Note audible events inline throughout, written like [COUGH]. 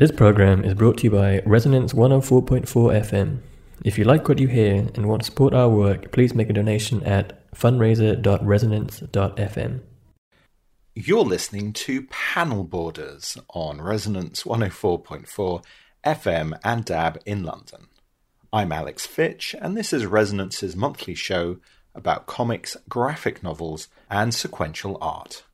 This program is brought to you by Resonance 104.4 FM. If you like what you hear and want to support our work, please make a donation at fundraiser.resonance.fm. You're listening to Panel Borders on Resonance 104.4 FM and DAB in London. I'm Alex Fitch, and this is Resonance's monthly show about comics, graphic novels, and sequential art.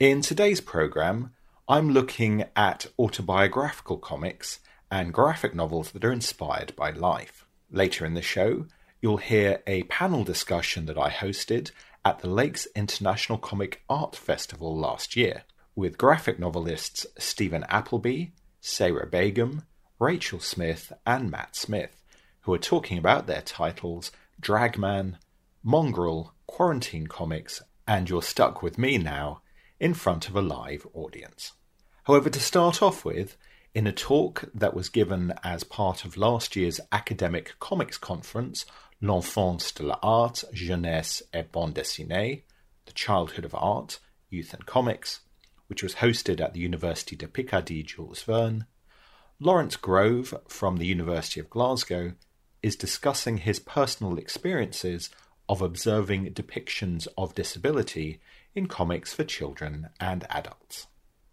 In today's program, I'm looking at autobiographical comics and graphic novels that are inspired by life. Later in the show, you'll hear a panel discussion that I hosted at the Lakes International Comic Art Festival last year with graphic novelists Steven Appleby, Sayra Begum, Rachel Smith, and Matt Smith, who are talking about their titles Dragman, Mongrel, Quarantine Comics, and You're Stuck With Me Now in front of a live audience. However, to start off with, in a talk that was given as part of last year's academic comics conference, L'Enfance de l'Art, Jeunesse et Bande Dessinée, The Childhood of Art, Youth and Comics, which was hosted at the University de Picardie Jules Verne, Laurence Grove from the University of Glasgow is discussing his personal experiences of observing depictions of disability in comics for children and adults.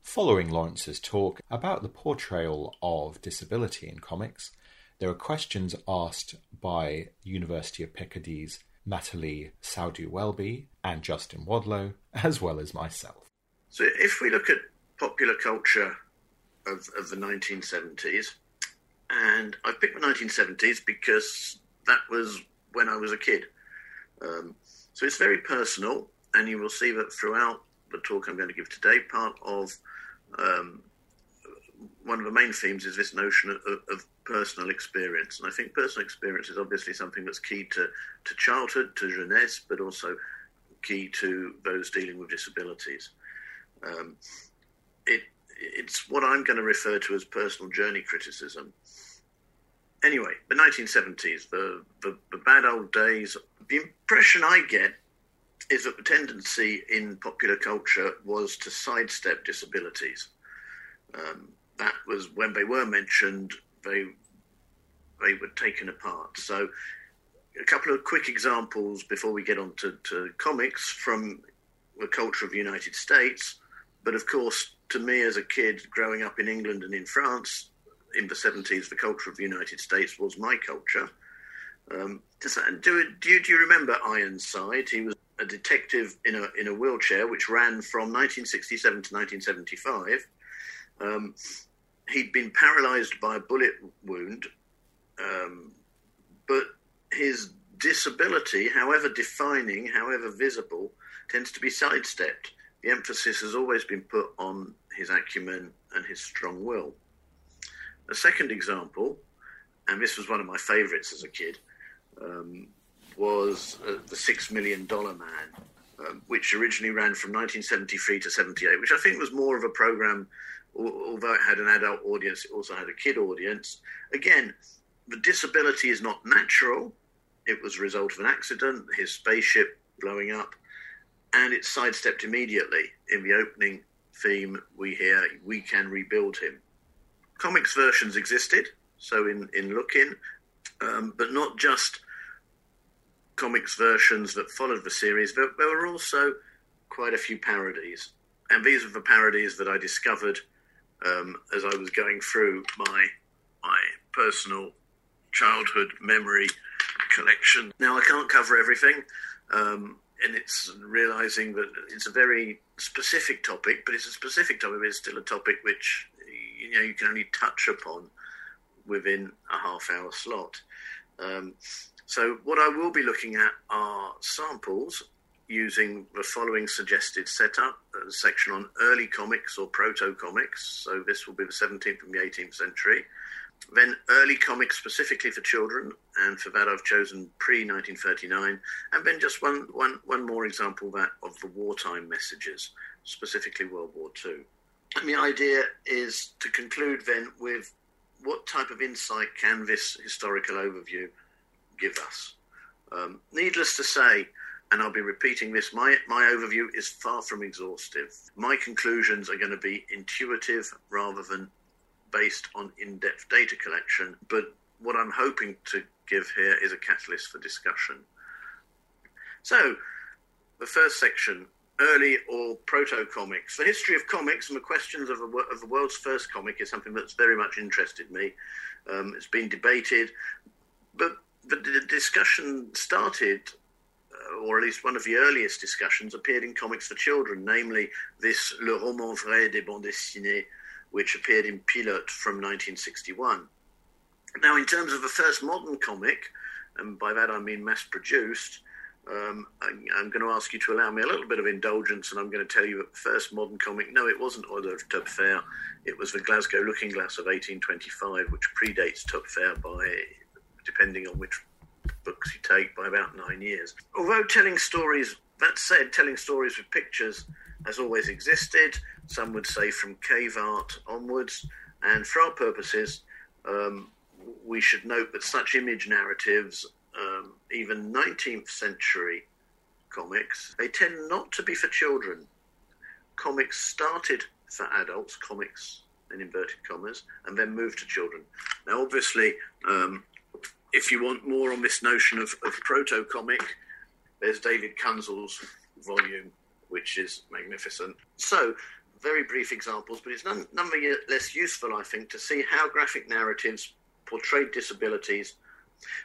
Following Laurence's talk about the portrayal of disability in comics, there are questions asked by University of Picardie's Natalie Saudu-Welby and Justin Wadlow, as well as myself. So, if we look at popular culture of, of the 1970s, and I picked the 1970s because that was when I was a kid. Um, so, it's very personal, and you will see that throughout the talk I'm going to give today, part of um, one of the main themes is this notion of, of, personal experience. And I think personal experience is obviously something that's key to, to childhood, to jeunesse, but also key to those dealing with disabilities. Um, it, it's what I'm going to refer to as personal journey criticism. Anyway, the 1970s, the, the, the bad old days, the impression I get is that the tendency in popular culture was to sidestep disabilities. Um, that was when they were mentioned, they they were taken apart. So, a couple of quick examples before we get on to, to comics from the culture of the United States. But of course, to me as a kid growing up in England and in France in the 70s, the culture of the United States was my culture. Um, does do, do, you, do you remember Ironside? He was a detective in a in a wheelchair, which ran from 1967 to 1975. Um, he'd been paralysed by a bullet wound, um, but his disability, however defining, however visible, tends to be sidestepped. The emphasis has always been put on his acumen and his strong will. A second example, and this was one of my favourites as a kid, um, was uh, the Six Million Dollar Man, um, which originally ran from 1973 to 78, which I think was more of a program, although it had an adult audience, it also had a kid audience. Again, the disability is not natural. It was a result of an accident, his spaceship blowing up, and it's sidestepped immediately. In the opening theme, we hear, We can rebuild him. Comics versions existed, so in, in looking, um, but not just comics versions that followed the series, there, there were also quite a few parodies. And these were the parodies that I discovered um, as I was going through my my personal childhood memory collection. Now I can't cover everything, um, and it's realizing that it's a very specific topic, but it's a specific topic. But it's still a topic which you know you can only touch upon within a half hour slot. Um, so, what I will be looking at are samples using the following suggested setup a section on early comics or proto comics. So, this will be the 17th and the 18th century. Then, early comics specifically for children, and for that, I've chosen pre 1939. And then, just one, one, one more example that of the wartime messages, specifically World War II. And the idea is to conclude then with what type of insight can this historical overview give us. Um, needless to say, and I'll be repeating this, my, my overview is far from exhaustive. My conclusions are going to be intuitive rather than based on in depth data collection, but what I'm hoping to give here is a catalyst for discussion. So, the first section early or proto comics. The history of comics and the questions of, a, of, the world's first comic is something that's very much interested me. Um, it's been debated, but the, the discussion started, uh, or at least one of the earliest discussions appeared in Comics for Children, namely this Le Roman Vrai des Bandes Dessinées, which appeared in Pilote from 1961. Now, in terms of the first modern comic, and by that I mean mass produced, um, I, am going to ask you to allow me a little bit of indulgence, and I'm going to tell you that the first modern comic, no, it wasn't Order of. It was the Glasgow Looking Glass of 1825, which predates Töpffer by, depending on which books you take, by about nine years. Although telling stories, that said, telling stories with pictures has always existed, some would say from cave art onwards, and for our purposes, um, we should note that such image narratives um, even 19th century comics, they tend not to be for children. Comics started for adults, comics in inverted commas, and then moved to children. Now, obviously, um, if you want more on this notion of, of proto comic, there's David Kunzle's volume, which is magnificent. So, very brief examples, but it's none, none less useful, I think, to see how graphic narratives portrayed disabilities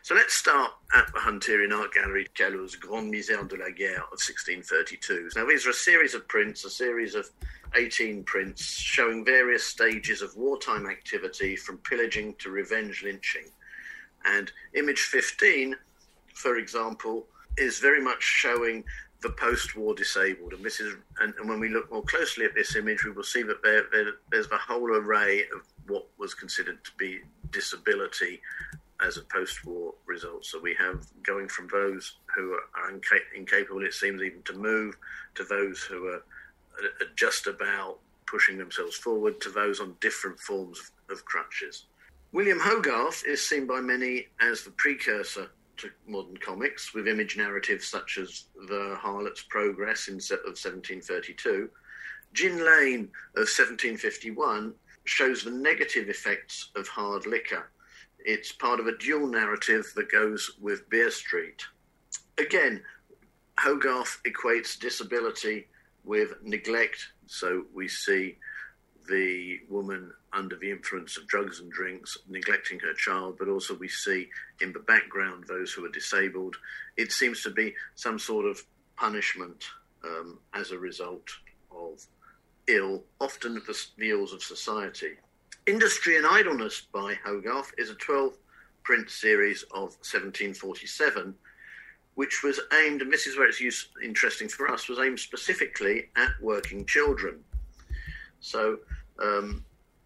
so let's start at the Hunterian Art Gallery, Callot's Grande Misère de la Guerre of 1632. Now, these are a series of prints, a series of 18 prints showing various stages of wartime activity from pillaging to revenge lynching. And image 15, for example, is very much showing the post-war disabled. And this is, and, and when we look more closely at this image, we will see that there, there, there's a whole array of what was considered to be disability as a post-war result. So we have going from those who are inca- incapable, it seems, even to move, to those who are just about pushing themselves forward, to those on different forms of, of crutches. William Hogarth is seen by many as the precursor to modern comics, with image narratives such as The Harlot's Progress in, of 1732. Gin Lane of 1751 shows the negative effects of hard liquor it's part of a dual narrative that goes with Beer Street. Again, Hogarth equates disability with neglect, so we see the woman under the influence of drugs and drinks neglecting her child, but also we see in the background those who are disabled. It seems to be some sort of punishment um, as a result of ill, often the ills of society. Industry and Idleness by Hogarth is a 12 print series of 1747, which was aimed, and this is where it's interesting for us, was aimed specifically at working children. So um,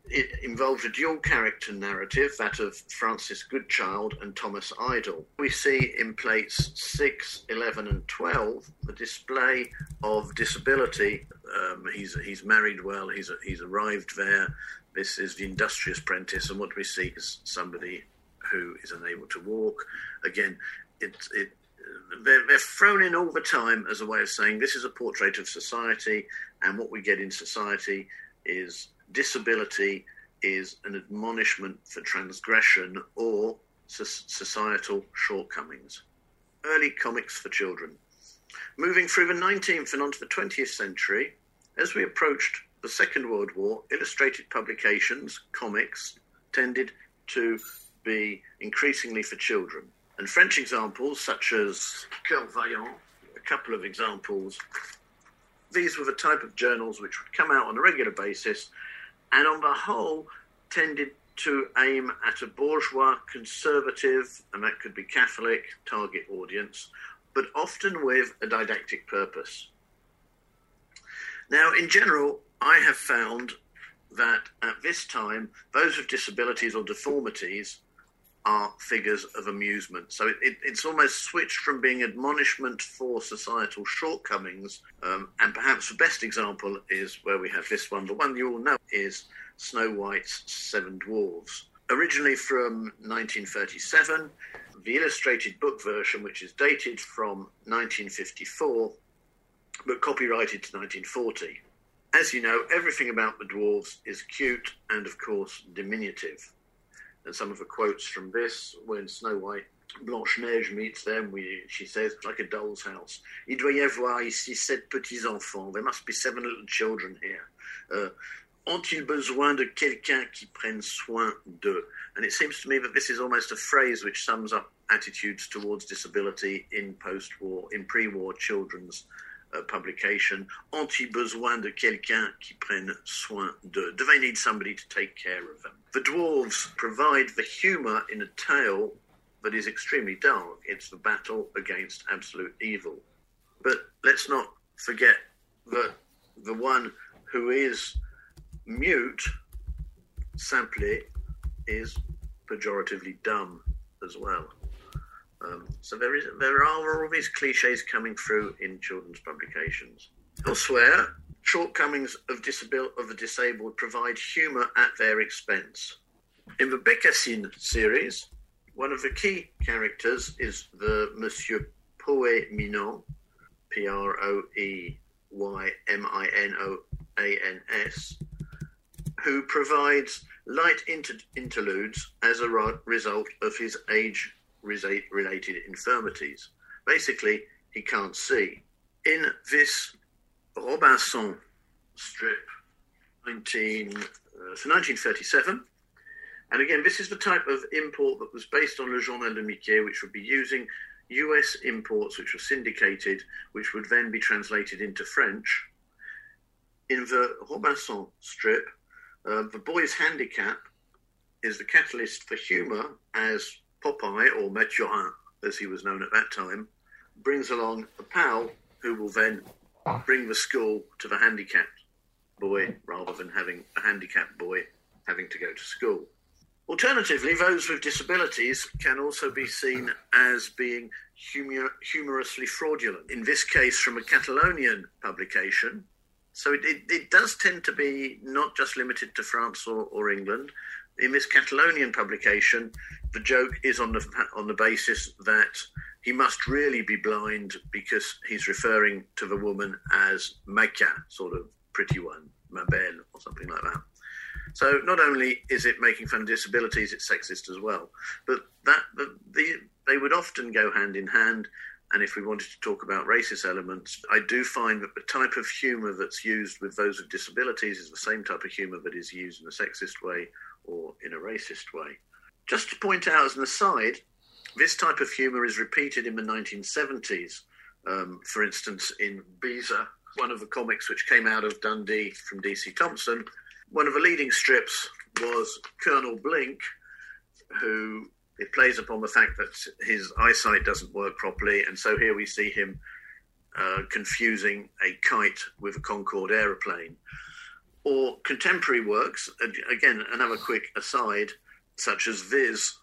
it involves a dual character narrative, that of Francis Goodchild and Thomas Idle. We see in plates 6, 11, and 12 the display of disability. Um, he's, he's married well, he's, he's arrived there. This is the industrious apprentice, and what we see is somebody who is unable to walk. Again, it, it they're, they're, thrown in all the time as a way of saying this is a portrait of society, and what we get in society is disability is an admonishment for transgression or societal shortcomings. Early comics for children. Moving through the 19th and onto the 20th century, as we approached the Second World War, illustrated publications, comics, tended to be increasingly for children. And French examples, such as Coeur Vaillant, a couple of examples, these were the type of journals which would come out on a regular basis and on the whole tended to aim at a bourgeois, conservative, and that could be Catholic target audience, but often with a didactic purpose. Now, in general, I have found that at this time, those with disabilities or deformities are figures of amusement. So it, it, it's almost switched from being admonishment for societal shortcomings. Um, and perhaps the best example is where we have this one. The one you all know is Snow White's Seven Dwarfs. Originally from 1937, the illustrated book version, which is dated from 1954, but copyrighted to 1940. As you know, everything about the dwarves is cute and, of course, diminutive. And some of the quotes from this, when Snow White Blanche Neige meets them, we, she says, like a doll's house. Il doit y avoir ici sept petits enfants. There must be seven little children here. Uh, ont-ils besoin de quelqu'un qui prenne soin d'eux? And it seems to me that this is almost a phrase which sums up attitudes towards disability in post-war, in pre-war children's Euh, publication. Ont-ils besoin de quelqu'un qui prenne soin d'eux? Do they need somebody to take care of them? The dwarves provide the humour in a tale that is extremely dark. It's the battle against absolute evil. But let's not forget that the one who is mute, simply, is pejoratively dumb as well. Um, so there is there are all these cliches coming through in children's publications. Elsewhere, shortcomings of disabil- of the disabled provide humour at their expense. In the Bécassine series, one of the key characters is the Monsieur Poe Minot, P R O E Y M I N O A N S, who provides light inter- interludes as a result of his age related infirmities. Basically, he can't see. In this Robinson strip, 19, uh, 1937, and again, this is the type of import that was based on Le Journal de Mickey, which would be using US imports which were syndicated, which would then be translated into French. In the Robinson strip, uh, the boy's handicap is the catalyst for humour as Popeye, or Mathurin, as he was known at that time, brings along a pal who will then bring the school to the handicapped boy rather than having a handicapped boy having to go to school. Alternatively, those with disabilities can also be seen as being humor- humorously fraudulent, in this case from a Catalonian publication. So it, it, it, does tend to be not just limited to France or, or England. In this Catalonian publication, the joke is on the on the basis that he must really be blind because he's referring to the woman as Maca, sort of pretty one, Mabel, or something like that. So not only is it making fun of disabilities, it's sexist as well. But that the, they would often go hand in hand. And if we wanted to talk about racist elements, I do find that the type of humour that's used with those with disabilities is the same type of humour that is used in a sexist way or in a racist way. Just to point out as an aside, this type of humour is repeated in the 1970s. Um, for instance, in Beezer, one of the comics which came out of Dundee from DC Thomson, one of the leading strips was Colonel Blink, who it plays upon the fact that his eyesight doesn't work properly, and so here we see him uh, confusing a kite with a Concorde aeroplane. Or contemporary works, again, another quick aside, such as Viz,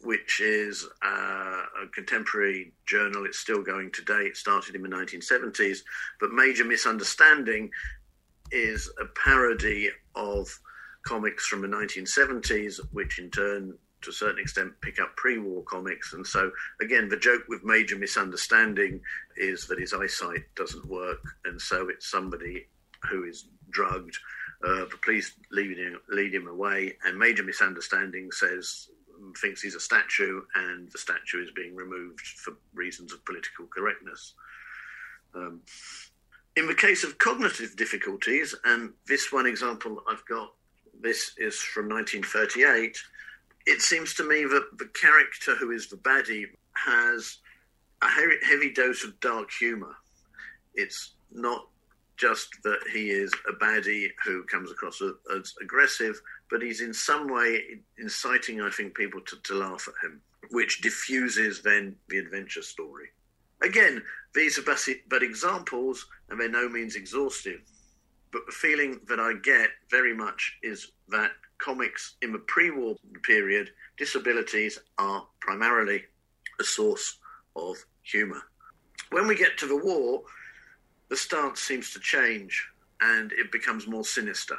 which is uh, a contemporary journal. It's still going today. It started in the 1970s, but Major Misunderstanding is a parody of comics from the 1970s, which in turn, to a certain extent, pick up pre war comics. And so, again, the joke with Major Misunderstanding is that his eyesight doesn't work. And so it's somebody who is drugged. Uh, the police lead him, lead him away, and Major Misunderstanding says thinks he's a statue, and the statue is being removed for reasons of political correctness. Um, in the case of cognitive difficulties, and this one example I've got, this is from 1938, it seems to me that the character who is the baddie has a heavy dose of dark humour. It's not just that he is a baddie who comes across as aggressive, but he's in some way inciting, I think, people to, to laugh at him, which diffuses then the adventure story. Again, these are but examples, and they're no means exhaustive. But the feeling that I get very much is that comics in the pre war period, disabilities are primarily a source of humour. When we get to the war, the stance seems to change and it becomes more sinister.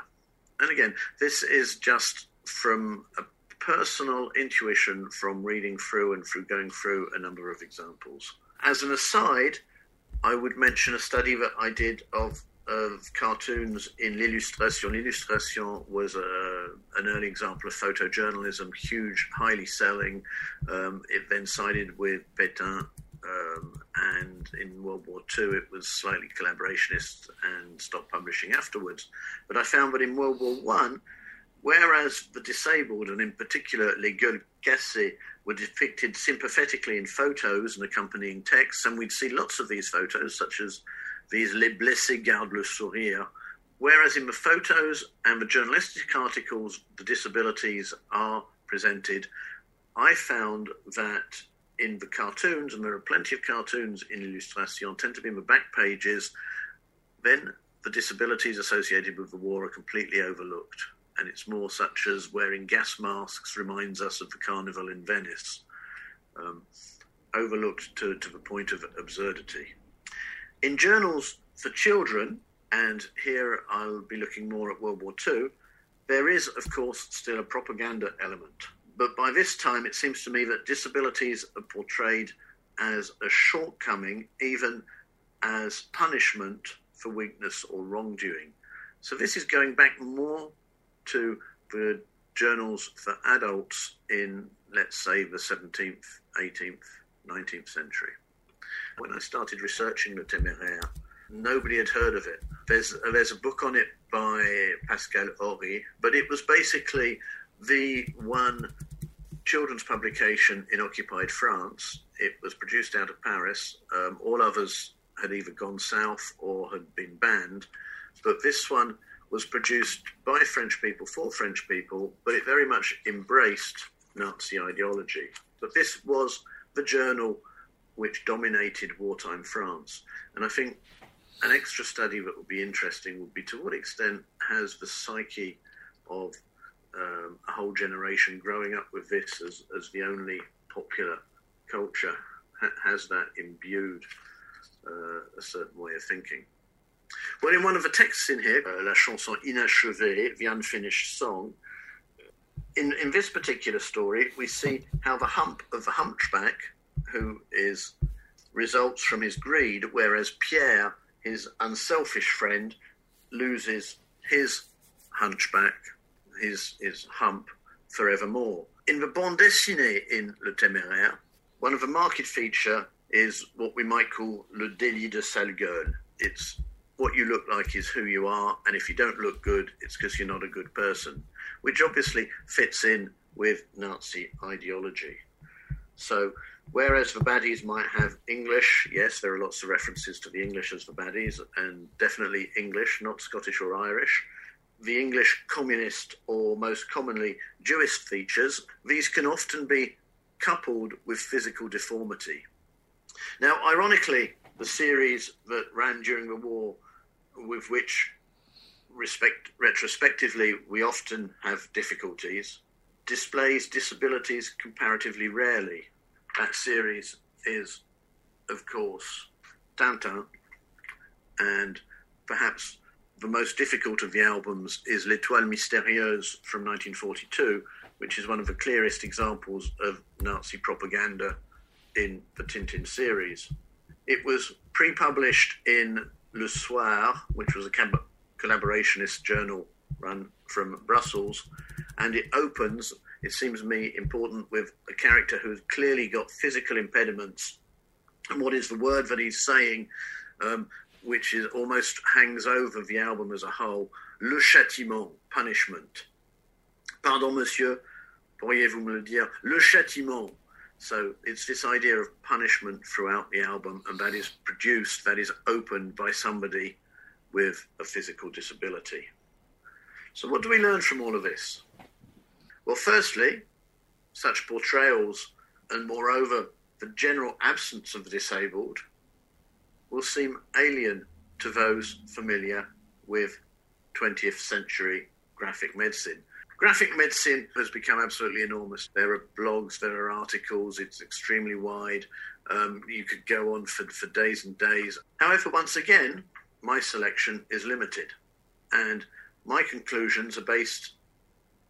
And again, this is just from a personal intuition from reading through and through going through a number of examples. As an aside, I would mention a study that I did of of cartoons in L'Illustration. L'Illustration was a, uh, an early example of photojournalism, huge, highly selling. Um, it then sided with Pétain, um, and in World War II it was slightly collaborationist and stopped publishing afterwards. But I found that in World War One, whereas the disabled, and in particular Les Gueules were depicted sympathetically in photos and accompanying texts, and we'd see lots of these photos, such as these Les blessés gardent le sourire. Whereas in the photos and the journalistic articles, the disabilities are presented. I found that in the cartoons, and there are plenty of cartoons in Illustration, tend to be in the back pages, then the disabilities associated with the war are completely overlooked. And it's more such as wearing gas masks reminds us of the carnival in Venice, um, overlooked to, to the point of absurdity. In journals for children, and here I'll be looking more at World War II, there is, of course, still a propaganda element. But by this time, it seems to me that disabilities are portrayed as a shortcoming, even as punishment for weakness or wrongdoing. So this is going back more to the journals for adults in, let's say, the 17th, 18th, 19th century. When I started researching Le Téméraire, nobody had heard of it. There's, there's a book on it by Pascal Ory, but it was basically the one children's publication in occupied France. It was produced out of Paris. Um, all others had either gone south or had been banned, but this one was produced by French people for French people, but it very much embraced Nazi ideology. But this was the journal which dominated wartime France. And I think an extra study that would be interesting would be to what extent has the psyche of um, a whole generation growing up with this as, as the only popular culture ha- has that imbued uh, a certain way of thinking. Well, in one of the texts in here, uh, La chanson inachevée, the unfinished song, in, in this particular story, we see how the hump of the hunchback, who is results from his greed, whereas Pierre, his unselfish friend, loses his hunchback his, his hump forevermore. In the bande dessinée in Le Téméraire, one of the market feature is what we might call le délit de sale gueule. It's what you look like is who you are, and if you don't look good, it's because you're not a good person, which obviously fits in with Nazi ideology. So, whereas the baddies might have English, yes, there are lots of references to the English as the baddies, and definitely English, not Scottish or Irish the English communist or most commonly Jewish features, these can often be coupled with physical deformity. Now, ironically, the series that ran during the war, with which respect, retrospectively we often have difficulties, displays disabilities comparatively rarely. That series is, of course, Tintin, and perhaps the most difficult of the albums is L'Étoile Mystérieuse from 1942, which is one of the clearest examples of Nazi propaganda in the Tintin series. It was pre published in Le Soir, which was a collaborationist journal run from Brussels, and it opens, it seems to me, important with a character who's clearly got physical impediments. And what is the word that he's saying? Um, which is almost hangs over the album as a whole. Le châtiment, punishment. Pardon, monsieur, pourriez-vous me le dire? Le châtiment. So it's this idea of punishment throughout the album, and that is produced, that is opened by somebody with a physical disability. So, what do we learn from all of this? Well, firstly, such portrayals, and moreover, the general absence of the disabled, will seem alien to those familiar with 20th century graphic medicine. Graphic medicine has become absolutely enormous. There are blogs, there are articles, it's extremely wide. Um, you could go on for, for days and days. However, once again, my selection is limited. And my conclusions are based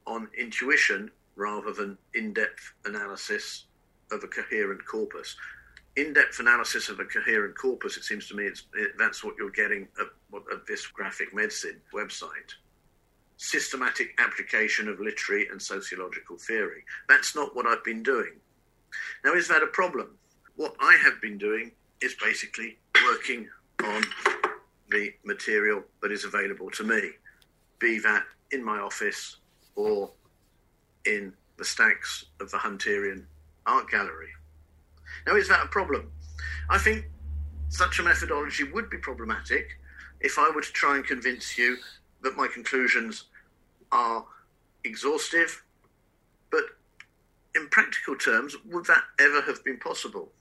on intuition rather than in depth analysis of a coherent corpus. In-depth analysis of a coherent corpus, it seems to me it, that's what you're getting at, at this graphic medicine website. Systematic application of literary and sociological theory. That's not what I've been doing. Now, is that a problem? What I have been doing is basically working on the material that is available to me, be that in my office or in the stacks of the Hunterian Art Gallery. Now, is that a problem? I think such a methodology would be problematic if I were to try and convince you that my conclusions are exhaustive, but in practical terms, would that ever have been possible?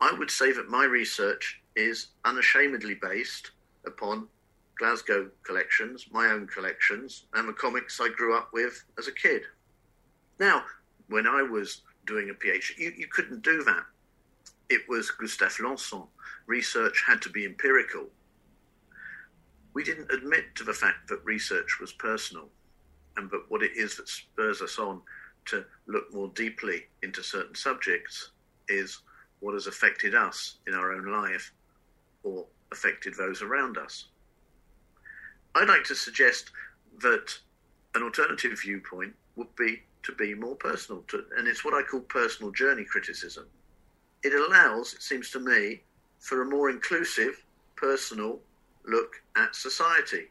I would say that my research is unashamedly based upon Glasgow collections, my own collections, and the comics I grew up with as a kid. Now, when I was doing a PhD, you, you couldn't do that. It was Gustave Lanson. Research had to be empirical. We didn't admit to the fact that research was personal, and but what it is that spurs us on to look more deeply into certain subjects is what has affected us in our own life or affected those around us. I'd like to suggest that an alternative viewpoint would be to be more personal, to, and it's what I call personal journey criticism. It allows, it seems to me, for a more inclusive, personal look at society,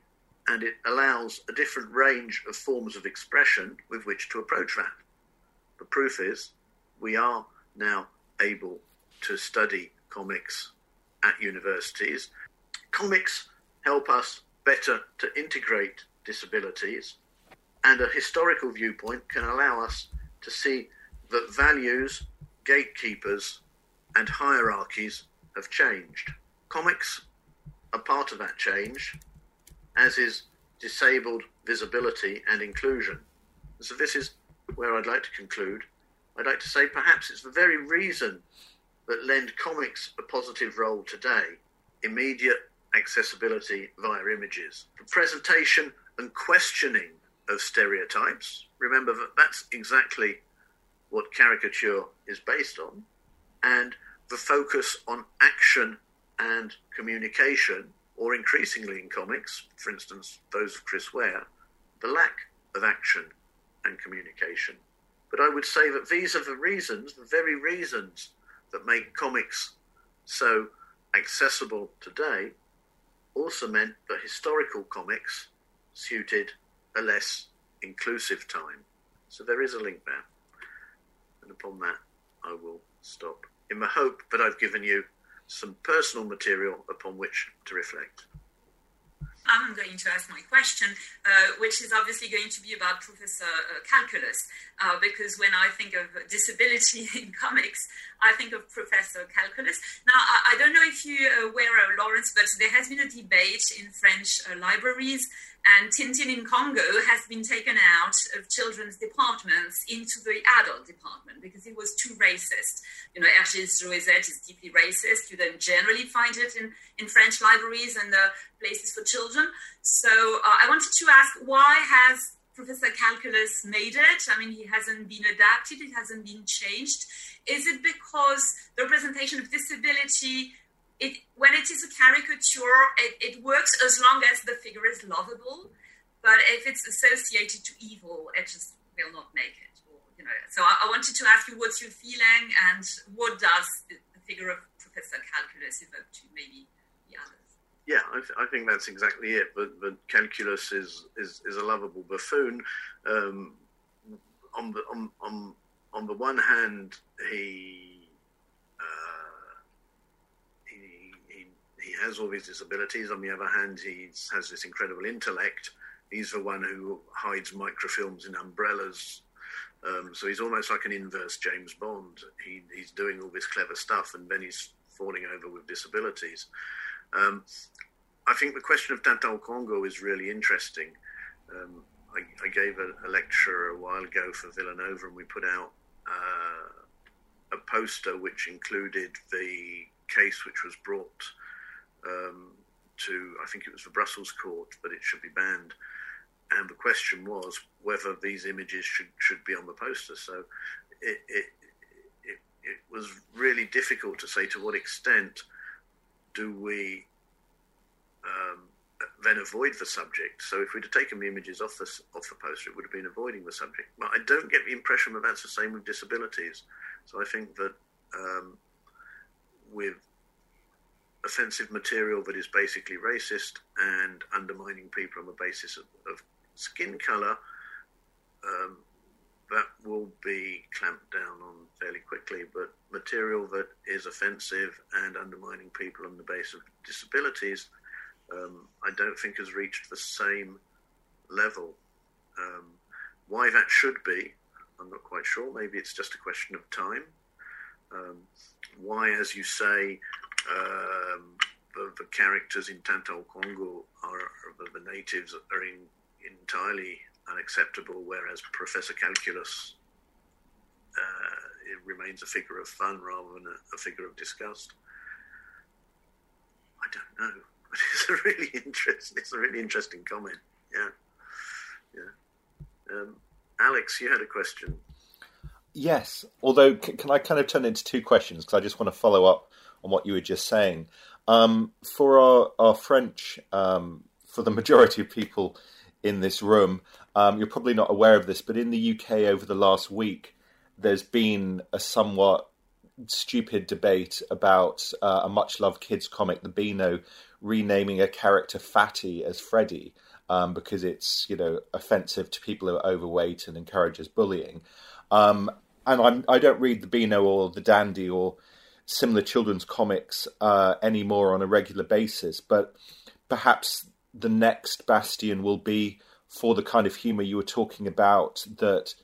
and it allows a different range of forms of expression with which to approach that. The proof is we are now able to study comics at universities. Comics help us better to integrate disabilities, and a historical viewpoint can allow us to see that values, gatekeepers, and hierarchies have changed. Comics are part of that change, as is disabled visibility and inclusion. So, this is where I'd like to conclude. I'd like to say perhaps it's the very reason that lend comics a positive role today immediate accessibility via images. The presentation and questioning of stereotypes. Remember that that's exactly what caricature is based on. And the focus on action and communication, or increasingly in comics, for instance, those of Chris Ware, the lack of action and communication. But I would say that these are the reasons, the very reasons that make comics so accessible today also meant that historical comics suited a less inclusive time. So there is a link there. And upon that, I will stop in the hope that I've given you some personal material upon which to reflect. I'm going to ask my question, uh, which is obviously going to be about Professor uh, Calculus, uh, because when I think of disability [LAUGHS] in comics, I think of Professor Calculus. Now, I, I don't know if you're aware, Laurence, but there has been a debate in French uh, libraries and Tintin in Congo has been taken out of children's departments into the adult department because it was too racist. You know, Hergé's Joëzette is deeply racist. You don't generally find it in, in French libraries and the places for children. So uh, I wanted to ask why has Professor Calculus made it? I mean, he hasn't been adapted, it hasn't been changed. Is it because the representation of disability it when it is a caricature, it, it works as long as the figure is lovable. But if it's associated to evil, it just will not make it. Or, you know, so I, I wanted to ask you what's your feeling and what does the, the figure of Professor Calculus evoke to maybe the others? Yeah, I, th- I, think that's exactly it. But, but Calculus is, is, is a lovable buffoon. Um, on the on, on on the one hand, he has all these disabilities. On the other hand, he has this incredible intellect. He's the one who hides microfilms in umbrellas. Um, so he's almost like an inverse James Bond. He, he's doing all this clever stuff, and then he's falling over with disabilities. Um, I think the question of Tintin Congo is really interesting. Um, I, I, gave a, a, lecture a while ago for Villanova, and we put out uh, a poster which included the case which was brought um, to, I think it was the Brussels court, but it should be banned. And the question was whether these images should, should be on the poster. So it, it, it, it was really difficult to say to what extent do we um, then avoid the subject. So if we'd have taken the images off the off the poster, it would have been avoiding the subject. But I don't get the impression that that's the same with disabilities. So I think that um, with offensive material that is basically racist and undermining people on the basis of, of skin color, um, that will be clamped down on fairly quickly. But material that is offensive and undermining people on the basis of disabilities um, I don't think has reached the same level. Um, why that should be, I'm not quite sure. Maybe it's just a question of time. Um, why, as you say, um, the, the, characters in Tintin Congo are the, the natives are in, entirely unacceptable, whereas Professor Calculus uh, it remains a figure of fun rather than a, a figure of disgust. I don't know. [LAUGHS] but it's a really interesting. It's a really interesting comment. Yeah, yeah. Um, Alex, you had a question. Yes, although can I kind of turn it into two questions because I just want to follow up on what you were just saying. Um, for our, our French, um, for the majority of people in this room, um, you're probably not aware of this, but in the UK over the last week, there's been a somewhat stupid debate about uh, a much loved kids comic, The Beano, renaming a character Fatty as Freddy um, because it's you know offensive to people who are overweight and encourages bullying. Um, and I'm, I do not read the Beano or the Dandy or similar children's comics uh, anymore on a regular basis, but perhaps the next bastion will be for the kind of humor you were talking about that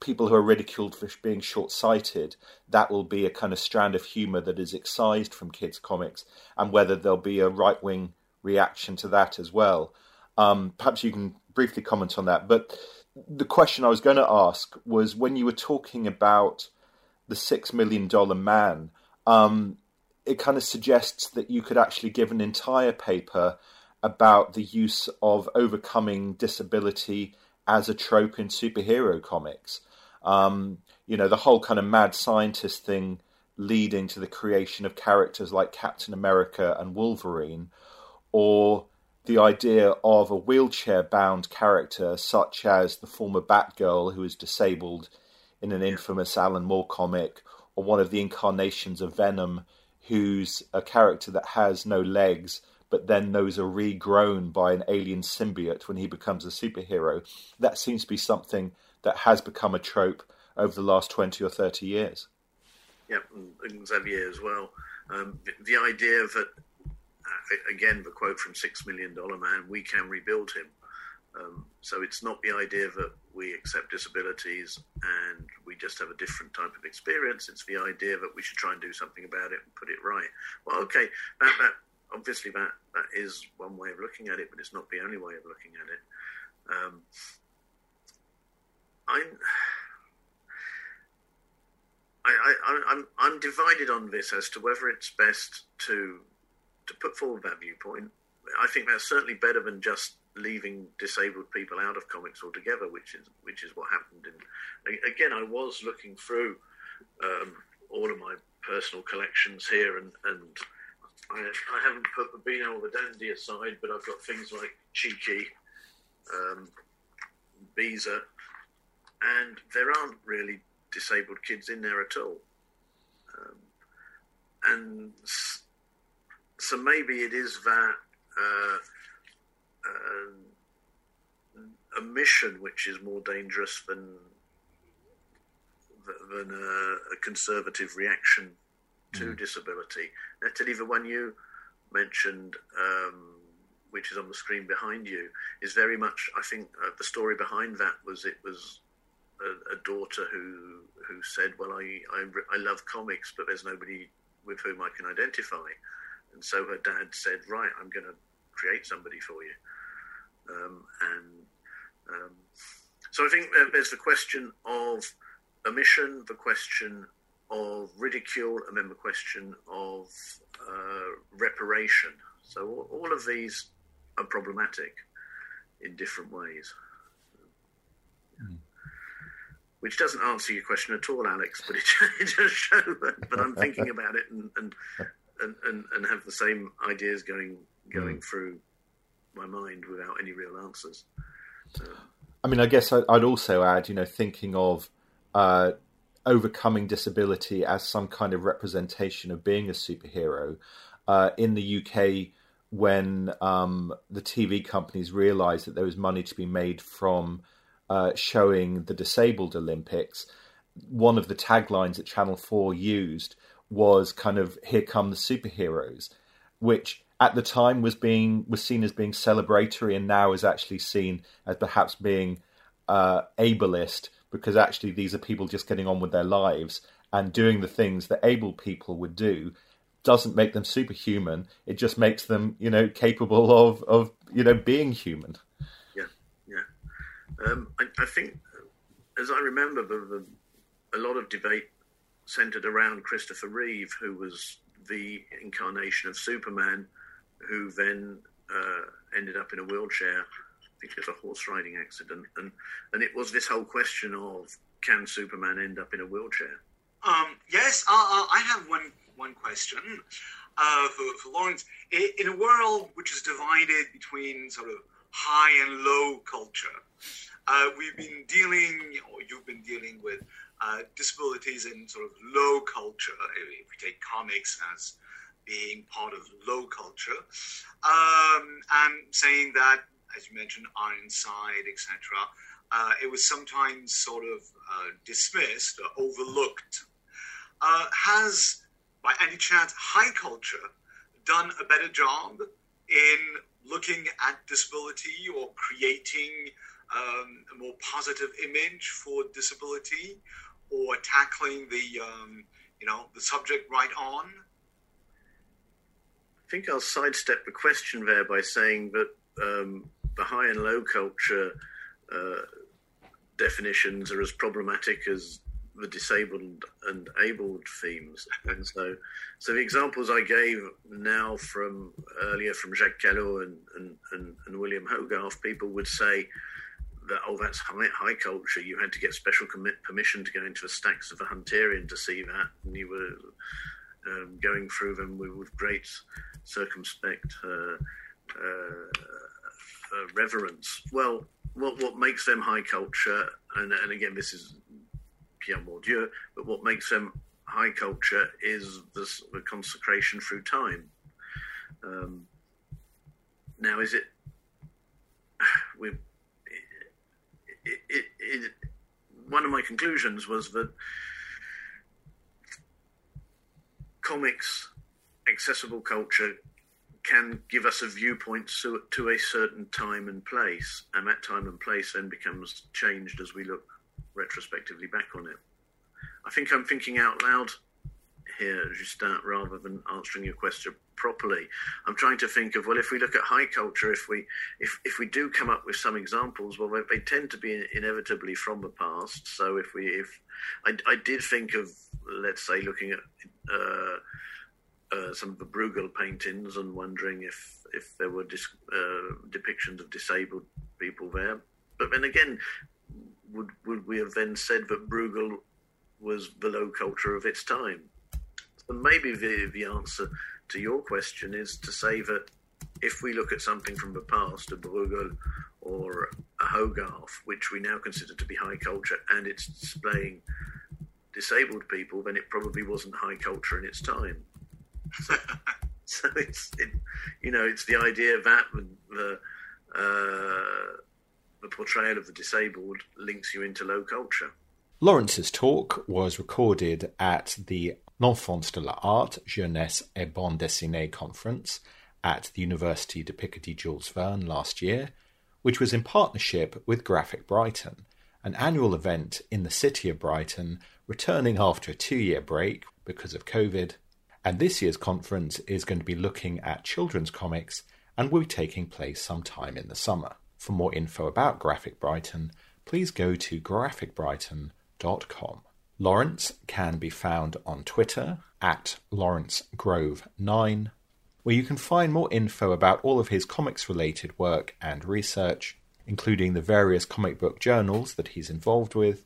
people who are ridiculed for being short sighted, that will be a kind of strand of humour that is excised from kids' comics, and whether there'll be a right wing reaction to that as well. Um, perhaps you can briefly comment on that. But the question I was going to ask was when you were talking about the Six Million Dollar Man, um, it kind of suggests that you could actually give an entire paper about the use of overcoming disability as a trope in superhero comics. Um, you know, the whole kind of mad scientist thing leading to the creation of characters like Captain America and Wolverine, or the idea of a wheelchair bound character such as the former Batgirl who is disabled in an infamous Alan Moore comic, or one of the incarnations of Venom who's a character that has no legs but then those are regrown by an alien symbiote when he becomes a superhero. That seems to be something that has become a trope over the last 20 or 30 years. Yeah, and Xavier as well. Um, the idea that, uh, again, the quote from Six Million Dollar Man, we can rebuild him. Um, so it's not the idea that we accept disabilities and we just have a different type of experience. It's the idea that we should try and do something about it and put it right. Well, okay, that, that obviously that, that is one way of looking at it, but it's not the only way of looking at it. Um, I'm, [SIGHS] I, I, I'm, I'm divided on this as to whether it's best to to put forward that viewpoint. I think that's certainly better than just leaving disabled people out of comics altogether, which is which is what happened. In again, I was looking through um, all of my personal collections here, and and I, I haven't put the Beano or the Dandy aside, but I've got things like Cheeky, um, Beezer, and there aren't really disabled kids in there at all. Um, and so maybe it is that uh, a mission which is more dangerous than than a, a conservative reaction to mm. disability. Natalie, the one you mentioned, um, which is on the screen behind you, is very much. I think uh, the story behind that was it was a, a daughter who who said, "Well, I, I, I love comics, but there's nobody with whom I can identify," and so her dad said, "Right, I'm going to create somebody for you," um, and um, so I think there's the question of omission, the question of ridicule, and then the question of uh, reparation. So all of these are problematic in different ways. which doesn't answer your question at all, Alex, but it, [LAUGHS] it just shows. But I'm thinking about it and and, and, and, and have the same ideas going going mm. through my mind without any real answers. I mean, I guess I'd also add, you know, thinking of uh, overcoming disability as some kind of representation of being a superhero. Uh, in the UK, when um, the TV companies realised that there was money to be made from uh, showing the disabled Olympics, one of the taglines that Channel 4 used was kind of "Here come the superheroes," which at the time was being was seen as being celebratory, and now is actually seen as perhaps being uh, ableist because actually these are people just getting on with their lives and doing the things that able people would do doesn't make them superhuman. It just makes them, you know, capable of, of you know, being human. Yeah, yeah. Um, I, I, think, as I remember, the, the, a lot of debate centered around Christopher Reeve, who was the incarnation of Superman, who then uh, ended up in a wheelchair because was a horse riding accident, and and it was this whole question of can Superman end up in a wheelchair? Um, yes, uh, I have one one question uh, for, for Laurence. In a world which is divided between sort of high and low culture, uh, we've been dealing, or you've been dealing with uh, disabilities in sort of low culture. If we take comics as being part of low culture, um, and saying that as you mentioned, Ironside, etc., uh, it was sometimes sort of uh, dismissed or overlooked. Uh, has, by any chance, high culture done a better job in looking at disability or creating um, a more positive image for disability or tackling the, um, you know, the subject right on? I think I'll sidestep the question there by saying that um, the high and low culture uh, definitions are as problematic as the disabled and abled themes. And so, so the examples I gave now from earlier from Jacques Callot and, and, and, and William Hogarth, people would say that, oh, that's high, high culture. You had to get special permission to go into the stacks of the Hunterian to see that. And you were um, going through them with, great circumspect uh, uh, uh, reverence. Well, what what makes them high culture, and, and again, this is Pierre Bourdieu, but what makes them high culture is the, the consecration through time. Um, now, is it [SIGHS] we? It, it, it, one of my conclusions was that comics, accessible culture, can give us a viewpoint to, to a certain time and place, and that time and place then becomes changed as we look retrospectively back on it. I think I'm thinking out loud here, Justin, rather than answering your question properly. I'm trying to think of well, if we look at high culture, if we if if we do come up with some examples, well, they, tend to be inevitably from the past. So if we if I, I did think of let's say looking at uh, uh, some of the Bruegel paintings and wondering if if there were dis- uh, depictions of disabled people there. But then again, would would we have then said that Bruegel was the low culture of its time? So maybe the the answer to your question is to say that if we look at something from the past, a Bruegel or a Hogarth, which we now consider to be high culture, and it's displaying disabled people, then it probably wasn't high culture in its time. [LAUGHS] so it's it, you know it's the idea that the uh, the portrayal of the disabled links you into low culture. Laurence's talk was recorded at the L'Enfance de l'Art, Jeunesse et Bande Dessinée conference at the University de Picardie Jules Verne last year, which was in partnership with Graphic Brighton, an annual event in the city of Brighton, returning after a two year break because of COVID and this year's conference is going to be looking at children's comics and will be taking place sometime in the summer. For more info about Graphic Brighton, please go to graphicbrighton.com. Laurence can be found on Twitter at lawrencegrove9, where you can find more info about all of his comics related work and research, including the various comic book journals that he's involved with,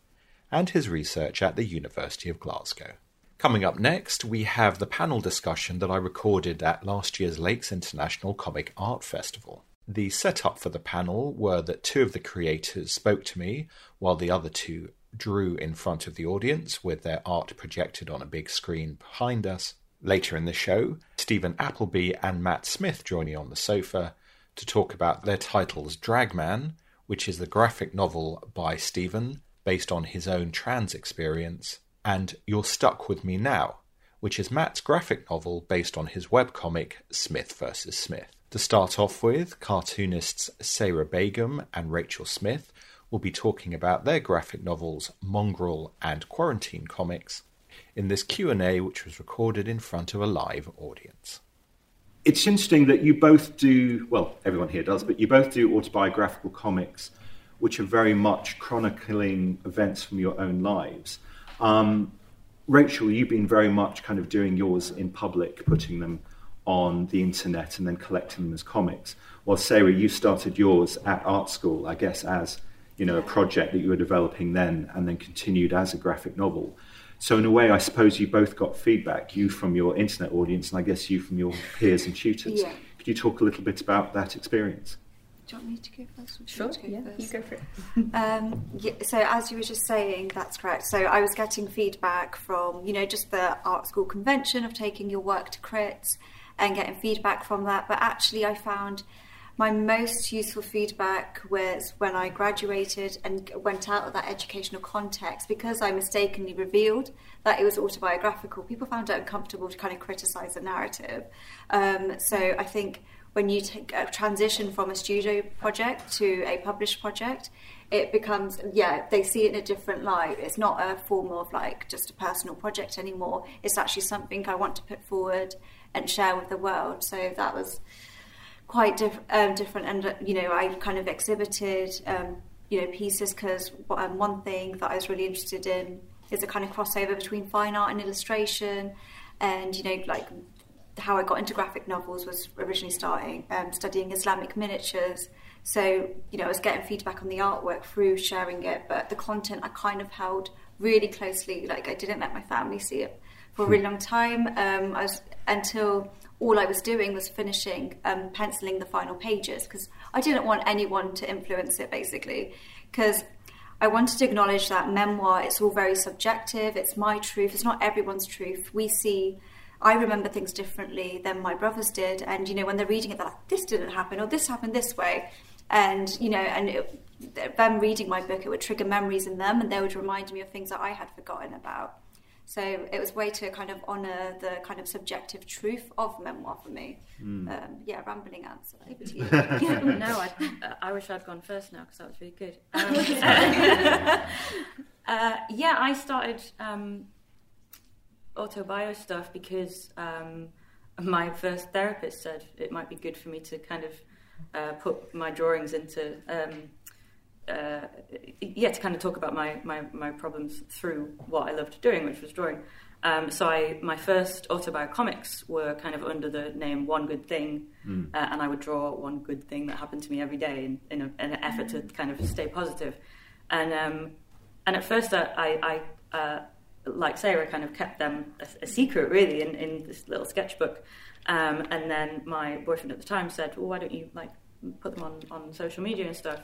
and his research at the University of Glasgow. Coming up next, we have the panel discussion that I recorded at last year's Lakes International Comic Art Festival. The setup for the panel were that two of the creators spoke to me, while the other two drew in front of the audience with their art projected on a big screen behind us. Later in the show, Steven Appleby and Matt Smith join me on the sofa to talk about their titles Dragman, which is the graphic novel by Steven based on his own trans experience, and You're Stuck With Me Now, which is Matt's graphic novel based on his webcomic Smith vs. Smith. To start off with, cartoonists Sayra Begum and Rachel Smith will be talking about their graphic novels Mongrel and Quarantine Comics in this Q&A which was recorded in front of a live audience. It's interesting that you both do, well, everyone here does, but you both do autobiographical comics which are very much chronicling events from your own lives. Um, Rachel, you've been very much kind of doing yours in public, putting them on the internet and then collecting them as comics. While Sayra, you started yours at art school, I guess, as you know a project that you were developing then, and then continued as a graphic novel. So in a way, I suppose you both got feedback, you from your internet audience, and I guess you from your peers and tutors. Yeah. Could you talk a little bit about that experience? Do you want me to go first? Or do you Sure, want go yeah, first? you go for it. [LAUGHS] Um, yeah, so as you were just saying, that's correct. So I was getting feedback from, you know, just the art school convention of taking your work to crits and getting feedback from that. But actually, I found my most useful feedback was when I graduated and went out of that educational context because I mistakenly revealed that it was autobiographical. People found it uncomfortable to kind of criticize the narrative. Um, so I think when you take a transition from a studio project to a published project, it becomes yeah they see it in a different light. It's not a form of like just a personal project anymore. It's actually something I want to put forward and share with the world. So that was quite diff- um, different, and you know I kind of exhibited um, you know pieces because um, one thing that I was really interested in is a kind of crossover between fine art and illustration, and you know like how I got into graphic novels was originally starting um, studying Islamic miniatures. So you know, I was getting feedback on the artwork through sharing it, but the content I kind of held really closely. Like I didn't let my family see it for a really long time. Um, I was until all I was doing was finishing um, penciling the final pages because I didn't want anyone to influence it, basically, because. I wanted to acknowledge that memoir, it's all very subjective, it's my truth, it's not everyone's truth. We see I remember things differently than my brothers did. And, you know, when they're reading it, they're like, this didn't happen or this happened this way. And, you know, and it, them reading my book, it would trigger memories in them and they would remind me of things that I had forgotten about. So it was a way to kind of honour the kind of subjective truth of memoir for me. Um, yeah, rambling answer. Over to you. [LAUGHS] no, I, I wish I'd gone first now because that was really good. Um, [LAUGHS] uh, yeah, I started um, autobio stuff because um, my first therapist said it might be good for me to kind of uh, put my drawings into. Uh, yeah, to kind of talk about my, my, my problems through what I loved doing, which was drawing. Um, so I, my first autobio comics were kind of under the name One Good Thing, uh, and I would draw one good thing that happened to me every day in, in, a, in an effort to kind of stay positive. And um, and at first I, I, I uh, like Sayra, kind of kept them a, a secret really in, in this little sketchbook. Um, and then my boyfriend at the time said, "Well, why don't you like put them on, on social media and stuff?"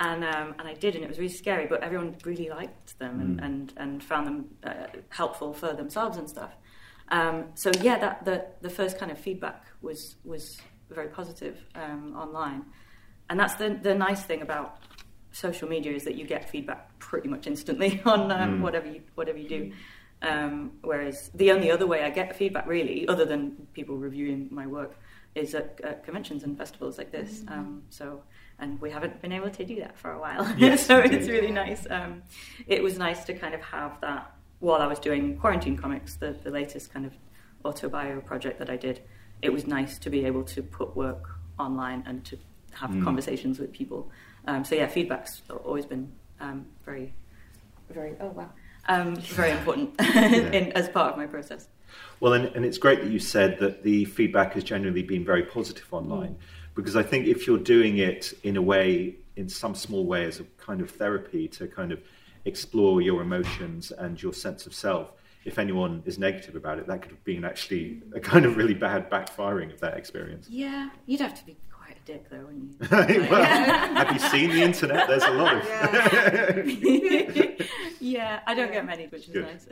And um, and I did, and it was really scary. But everyone really liked them and, and, and found them uh, helpful for themselves and stuff. Um, so yeah, that the the first kind of feedback was was very positive um, online, and that's the the nice thing about social media is that you get feedback pretty much instantly [LAUGHS] on um, whatever you whatever you do. Um, whereas the only other way I get feedback, really, other than people reviewing my work, is at, at conventions and festivals like this. Um, so, and we haven't been able to do that for a while. [LAUGHS] Yes, so indeed. it's really nice. Um, it was nice to kind of have that while I was doing quarantine comics, the, the latest kind of autobio project that I did. It was nice to be able to put work online and to have conversations with people. Um, so yeah, feedback's always been um, very, very oh wow, um, very important [LAUGHS] in, as part of my process. Well, and, and it's great that you said that the feedback has generally been very positive online, because I think if you're doing it in a way, in some small way, as a kind of therapy to kind of explore your emotions and your sense of self. If anyone is negative about it, that could have been actually a kind of really bad backfiring of that experience. Yeah, you'd have to be dick though, wouldn't you? [LAUGHS] well, have you seen the internet? There's a lot of. yeah, [LAUGHS] I don't get many, which is Good. nice.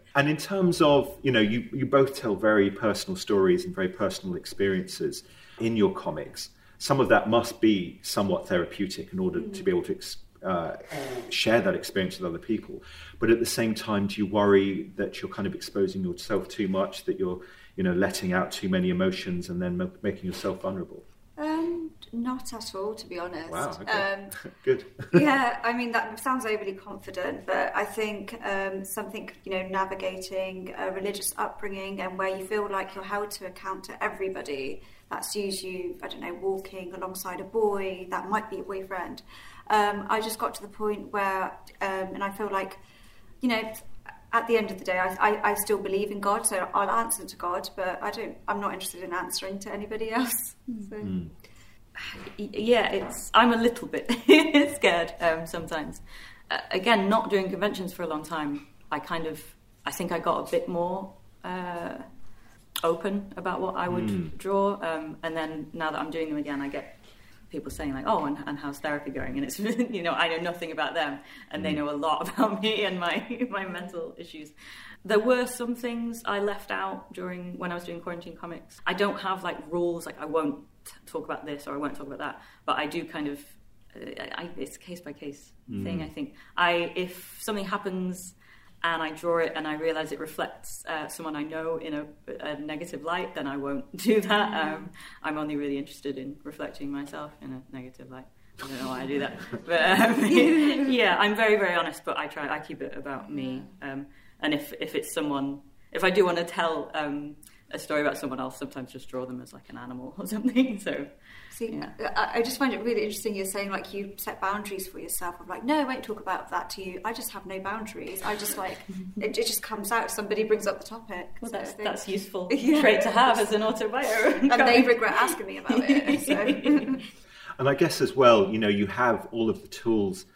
[LAUGHS] and in terms of, you know, you, you both tell very personal stories and very personal experiences in your comics. Some of that must be somewhat therapeutic in order mm. to be able to ex- uh, share that experience with other people. But at the same time, do you worry that you're kind of exposing yourself too much, that you're, you know, letting out too many emotions and then ma- making yourself vulnerable? Um, not at all, to be honest. Wow, okay. Um, [LAUGHS] Good. [LAUGHS] yeah, I mean that sounds overly confident, but I think um, something you know, navigating a religious upbringing and where you feel like you're held to account to everybody. That sees you, I don't know, walking alongside a boy that might be a boyfriend. Um, I just got to the point where, um, and I feel like, you know. At the end of the day, I, I, I still believe in God, so I'll answer to God. But I don't. I'm not interested in answering to anybody [LAUGHS] else. So. Y- yeah, it's. I'm a little bit [LAUGHS] scared um, sometimes. Uh, again, not doing conventions for a long time, I kind of. I think I got a bit more uh, open about what I would draw, um, and then now that I'm doing them again, I get people saying like, "Oh, and, and how's therapy going?" And it's [LAUGHS] you know I know nothing about them, and they know a lot [LAUGHS] about me and my [LAUGHS] my mental issues. There were some things I left out during when I was doing quarantine comics. I don't have like rules like I won't talk about this or I won't talk about that, but I do kind of. Uh, I, it's a case by case thing. I think I if something happens and I draw it and I realize it reflects uh, someone I know in a, a negative light, then I won't [LAUGHS] do that. Um, I'm only really interested in reflecting myself in a negative light. I don't know why I do that, [LAUGHS] but um, [LAUGHS] yeah, I'm very very honest. But I try I keep it about me. Um, and if if it's someone, if I do want to tell um, a story about someone else, sometimes just draw them as like an animal or something. So See, Yeah. I, I just find it really interesting. You're saying like you set boundaries for yourself. I'm like, no, I won't talk about that to you. I just have no boundaries. I just like [LAUGHS] it, it just comes out. Somebody brings up the topic. well, So that's think- that's useful [LAUGHS] Yeah. trait to have as an autobio. [LAUGHS] and they regret asking me about it. So. And I guess as well, you know, you have all of the tools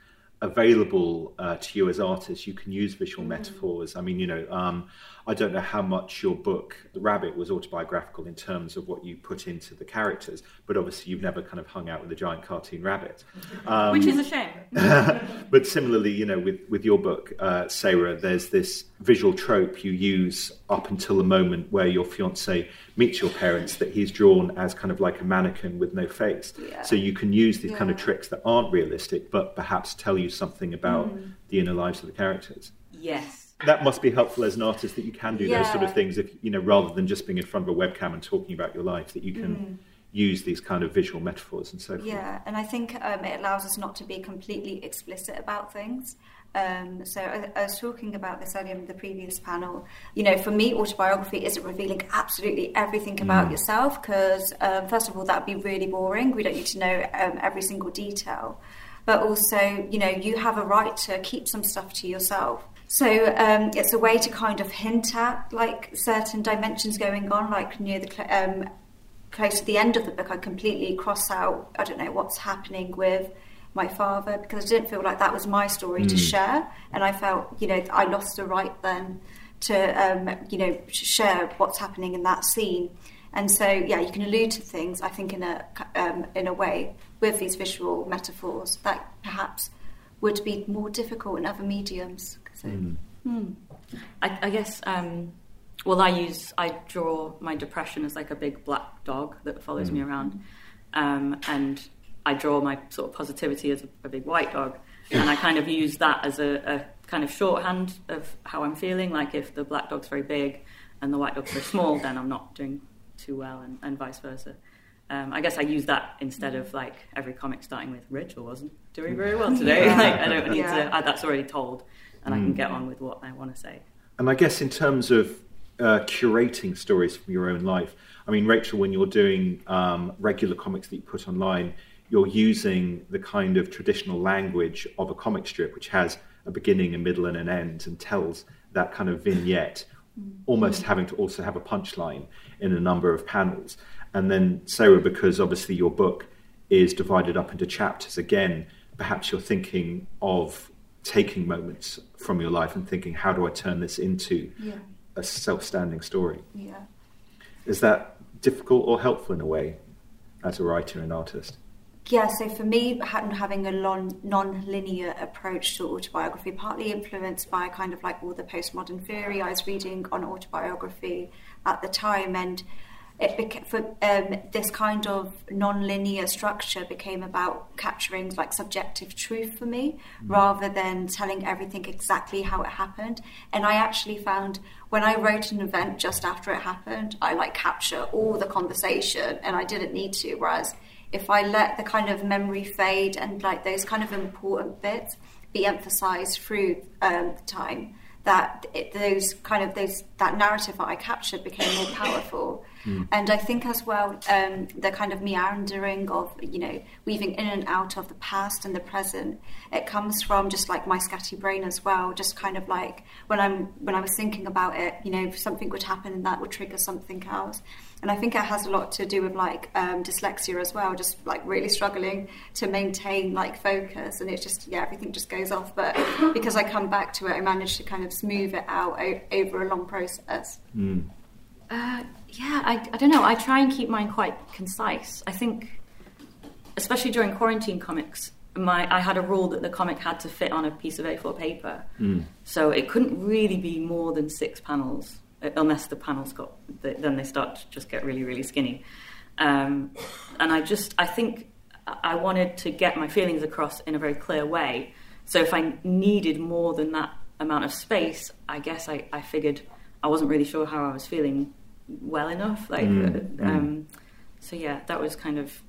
available uh, to you as artists. You can use visual metaphors. I mean, you know, um, I don't know how much your book, The Rabbit, was autobiographical in terms of what you put into the characters, but obviously you've never kind of hung out with a giant cartoon rabbit. Um, Which is a shame. [LAUGHS] but similarly, you know, with, with your book, uh, Sayra, there's this visual trope you use up until the moment where your fiance meets your parents that he's drawn as kind of like a mannequin with no face. Yeah. So you can use these kind of tricks that aren't realistic, but perhaps tell you something about Mm. the inner lives of the characters. Yes. That must be helpful as an artist that you can do those sort of things if you know rather than just being in front of a webcam and talking about your life that you can use these kind of visual metaphors and so forth. Mm. Yeah, and I think um, it allows us not to be completely explicit about things. Um, so I, I was talking about this earlier in the previous panel. You know, for me, autobiography isn't revealing absolutely everything about yourself because, um, first of all, that would be really boring. We don't need to know um, every single detail. But also, you know, you have a right to keep some stuff to yourself. So um, it's a way to kind of hint at like certain dimensions going on, like near the cl- um, close to the end of the book, I completely cross out, I don't know, what's happening with my father because I didn't feel like that was my story to share. And I felt, you know, I lost the right then to, um, you know, sh- share what's happening in that scene. And so, yeah, you can allude to things, I think, in a, um, in a way with these visual metaphors that perhaps would be more difficult in other mediums. So, I, I guess. Um, well, I use I draw my depression as like a big black dog that follows me around, um, and I draw my sort of positivity as a, a big white dog, and I kind of use that as a, a kind of shorthand of how I'm feeling. Like if the black dog's very big and the white dog's very small, then I'm not doing too well, and, and vice versa. Um, I guess I use that instead of like every comic starting with Rachel wasn't doing very well [LAUGHS] today. Yeah. [LAUGHS] like I don't need Yeah. to. I, that's already told, and I can get on with what I want to say. And I guess in terms of uh, curating stories from your own life, I mean, Rachel, when you're doing um, regular comics that you put online, you're using the kind of traditional language of a comic strip, which has a beginning, a middle, and an end, and tells that kind of vignette, almost having to also have a punchline in a number of panels. And then, Sayra, because obviously your book is divided up into chapters, again, perhaps you're thinking of taking moments from your life and thinking, how do I turn this into Yeah. a self-standing story? Yeah. Is that difficult or helpful in a way as a writer and artist? Yeah, so for me, having a non-linear approach to autobiography, partly influenced by kind of like all the postmodern theory I was reading on autobiography at the time, and it for um, this kind of non-linear structure became about capturing like subjective truth for me, rather than telling everything exactly how it happened. And I actually found when I wrote an event just after it happened, I like capture all the conversation, and I didn't need to, whereas if I let the kind of memory fade and like those kind of important bits be emphasized through um, time, that it, those kind of those that narrative that I captured became more powerful. And I think as well um, the kind of meandering of you know weaving in and out of the past and the present. It comes from just like my scatty brain as well. Just kind of like when I'm when I was thinking about it, you know, something would happen and that would trigger something else. And I think it has a lot to do with like um, dyslexia as well, just like really struggling to maintain like focus, and it just yeah everything just goes off. But [COUGHS] because I come back to it, I manage to kind of smooth it out o- over a long process. Uh, yeah, I, I don't know. I try and keep mine quite concise. I think, especially during quarantine comics, my I had a rule that the comic had to fit on a piece of A4 paper, so it couldn't really be more than six panels, unless the panels got then they start to just get really really skinny. Um, and I just I think I wanted to get my feelings across in a very clear way. So if I needed more than that amount of space, I guess I, I figured I wasn't really sure how I was feeling well enough. Like, Mm, uh, um, so yeah, that was kind of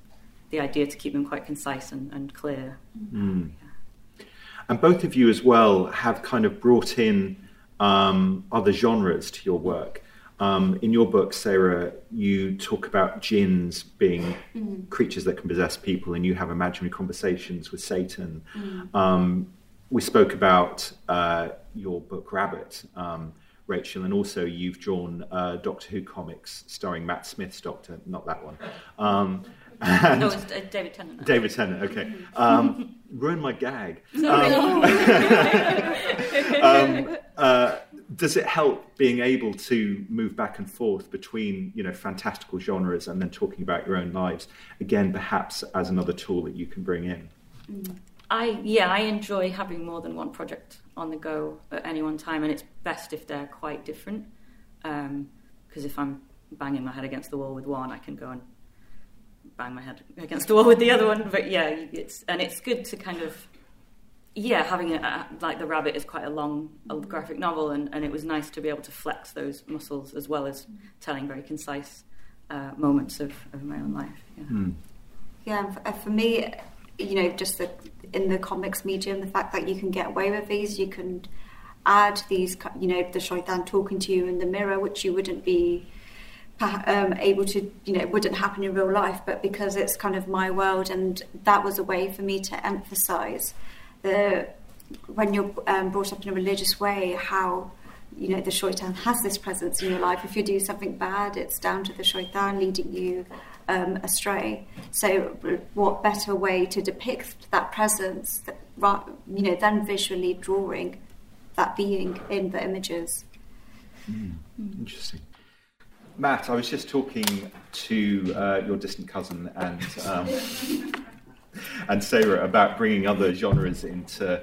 the idea to keep them quite concise and, and clear. And both of you, as well, have kind of brought in um, other genres to your work. Um, in your book, Sayra, you talk about jinns being creatures that can possess people, and you have imaginary conversations with Satan. Um, we spoke about uh, your book, Rabbit, um, Rachel, and also you've drawn uh, Doctor Who comics starring Matt Smith's Doctor, not that one. Um, and No, it's uh, David Tennant. David Tennant, okay. Um, ruin my gag. [LAUGHS] um, uh, does it help being able to move back and forth between you know fantastical genres and then talking about your own lives again perhaps as another tool that you can bring in I yeah, I enjoy having more than one project on the go at any one time, and it's best if they're quite different. Because if I'm banging my head against the wall with one, I can go and bang my head against the wall with the other one. But yeah, it's and it's good to kind of yeah, having a, like the rabbit is quite a long a graphic novel, and, and it was nice to be able to flex those muscles as well as telling very concise uh, moments of, of my own life. Yeah. Yeah, for, uh, for me, you know, just the, in the comics medium, the fact that you can get away with these, you can add these, you know, the shaitan talking to you in the mirror, which you wouldn't be pa- um, able to, you know, wouldn't happen in real life, but because it's kind of my world, and that was a way for me to emphasize the when you're um, brought up in a religious way, how you know the shaitan has this presence in your life. If you do something bad, it's down to the shaitan leading you um, astray. So, what better way to depict that presence, that, you know, than visually drawing that being in the images? interesting matt i was just talking to uh, your distant cousin and um, [LAUGHS] and sarah about bringing other genres into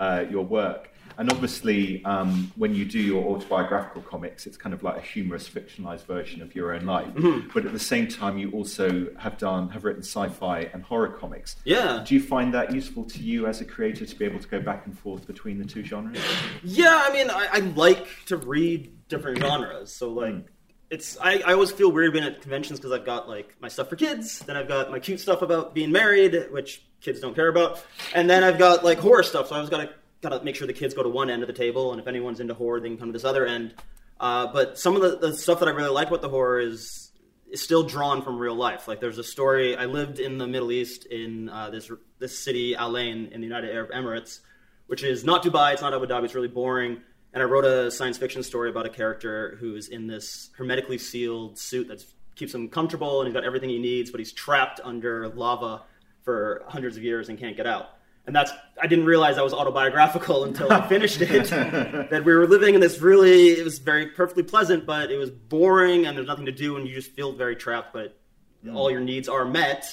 uh, your work and obviously, um, when you do your autobiographical comics, it's kind of like a humorous, fictionalized version of your own life. But at the same time, you also have done, have written sci-fi and horror comics. Yeah. Do you find that useful to you as a creator to be able to go back and forth between the two genres? Yeah, I mean, I, I like to read different genres. So, like, it's I, I always feel weird being at conventions because I've got like my stuff for kids, then I've got my cute stuff about being married, which kids don't care about, and then I've got like horror stuff. So I always got to got to make sure the kids go to one end of the table, and if anyone's into horror, they can come to this other end. Uh, but some of the, the stuff that I really like about the horror is is still drawn from real life. Like there's a story. I lived in the Middle East in uh, this this city Al Ain in the United Arab Emirates, which is not Dubai. It's not Abu Dhabi. It's really boring. And I wrote a science fiction story about a character who's in this hermetically sealed suit that keeps him comfortable and he's got everything he needs, but he's trapped under lava for hundreds of years and can't get out. and that's I didn't realize I was autobiographical [LAUGHS] until I finished it. [LAUGHS] that we were living in this really it was very perfectly pleasant, but it was boring and there's nothing to do and you just feel very trapped. But mm. all your needs are met.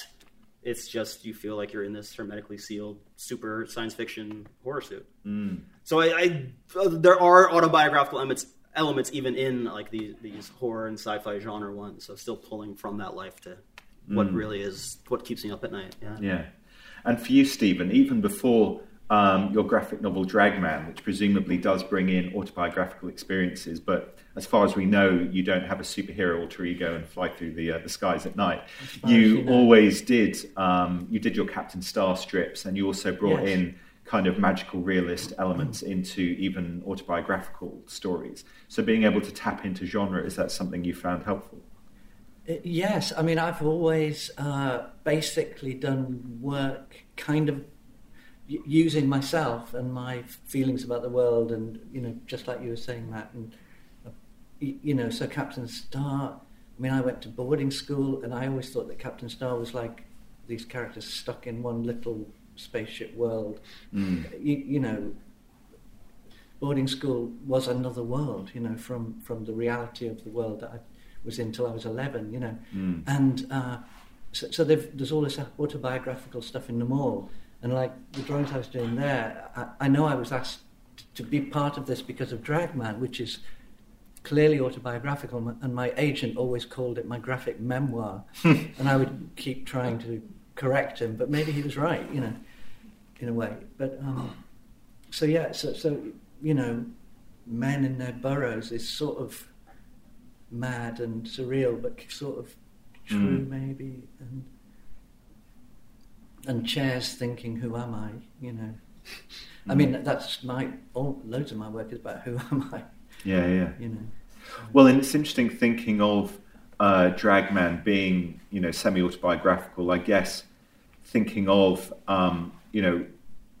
It's just you feel like you're in this hermetically sealed super science fiction horror suit. Mm. So I, I, there are autobiographical elements elements even in like these these horror and sci-fi genre ones. So still pulling from that life to what mm. really is what keeps me up at night. Yeah. Yeah. And for you, Steven, even before um, your graphic novel Dragman, which presumably does bring in autobiographical experiences, but as far as we know, you don't have a superhero alter ego and fly through the uh, the skies at night. You, you know. always did. Um, you did your Captain Star strips, and you also brought yes. in kind of magical realist elements into even autobiographical stories. So being able to tap into genre is that something you found helpful? Uh, yes, I mean, I've always uh, basically done work kind of using myself and my feelings about the world, and you know, just like you were saying, Matt, and uh, you know, so Captain Star. I mean, I went to boarding school, and I always thought that Captain Star was like these characters stuck in one little spaceship world. Mm. You, you know, boarding school was another world, you know, from, from the reality of the world that I was in till I was 11, you know. Mm. And uh, so, so there's all this autobiographical stuff in them all. And like the drawings I was doing there, I, I know I was asked to be part of this because of Dragman, which is clearly autobiographical, and my agent always called it my graphic memoir. [LAUGHS] and I would keep trying to correct him, but maybe he was right, you know, in a way. But um, so yeah, so so you know, men in their burrows is sort of mad and surreal, but sort of true, mm. maybe. And and chairs thinking, "Who am I?" You know. I mean, mm. that's my all, loads of my work is about who am I. Yeah, yeah. You know. Well, and it's interesting thinking of uh, Dragman being, you know, semi-autobiographical. I guess thinking of, um, you know,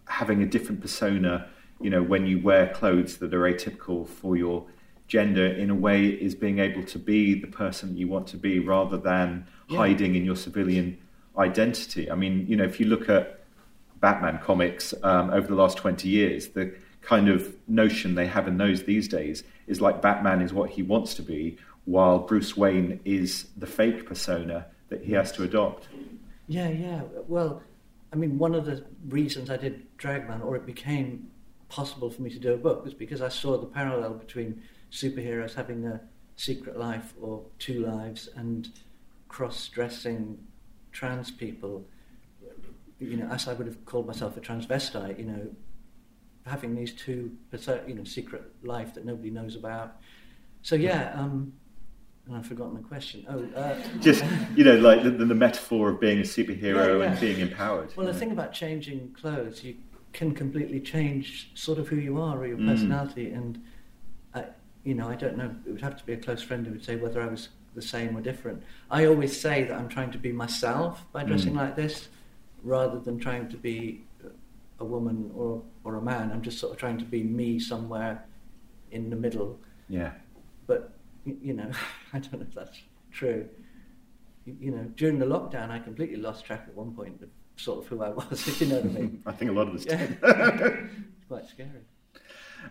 having a different persona. You know, when you wear clothes that are atypical for your gender in a way is being able to be the person you want to be rather than yeah. hiding in your civilian identity. I mean, you know, if you look at Batman comics um, over the last 20 years, the kind of notion they have in those these days is like Batman is what he wants to be, while Bruce Wayne is the fake persona that he has to adopt. Yeah, yeah. Well, I mean, one of the reasons I did Dragman, or it became possible for me to do a book, was because I saw the parallel between superheroes having a secret life or two lives and cross-dressing trans people. You know as I would have called myself a transvestite you know having these two you know secret life that nobody knows about. So yeah um I've forgotten the question. Oh, uh, just you know, like the, the metaphor of being a superhero yeah, yeah. and being empowered. Well, the know? thing about changing clothes, you can completely change sort of who you are or your mm. personality, mm. and you know, I don't know, it would have to be a close friend who would say whether I was the same or different. I always say that I'm trying to be myself by dressing mm. like this rather than trying to be a woman or, or a man. I'm just sort of trying to be me somewhere in the middle. Yeah. But, you know, [LAUGHS] I don't know if that's true. You know, during the lockdown, I completely lost track at one point of sort of who I [LAUGHS] was, if you know what I mean. I think a lot of us yeah. did. [LAUGHS] it's quite scary.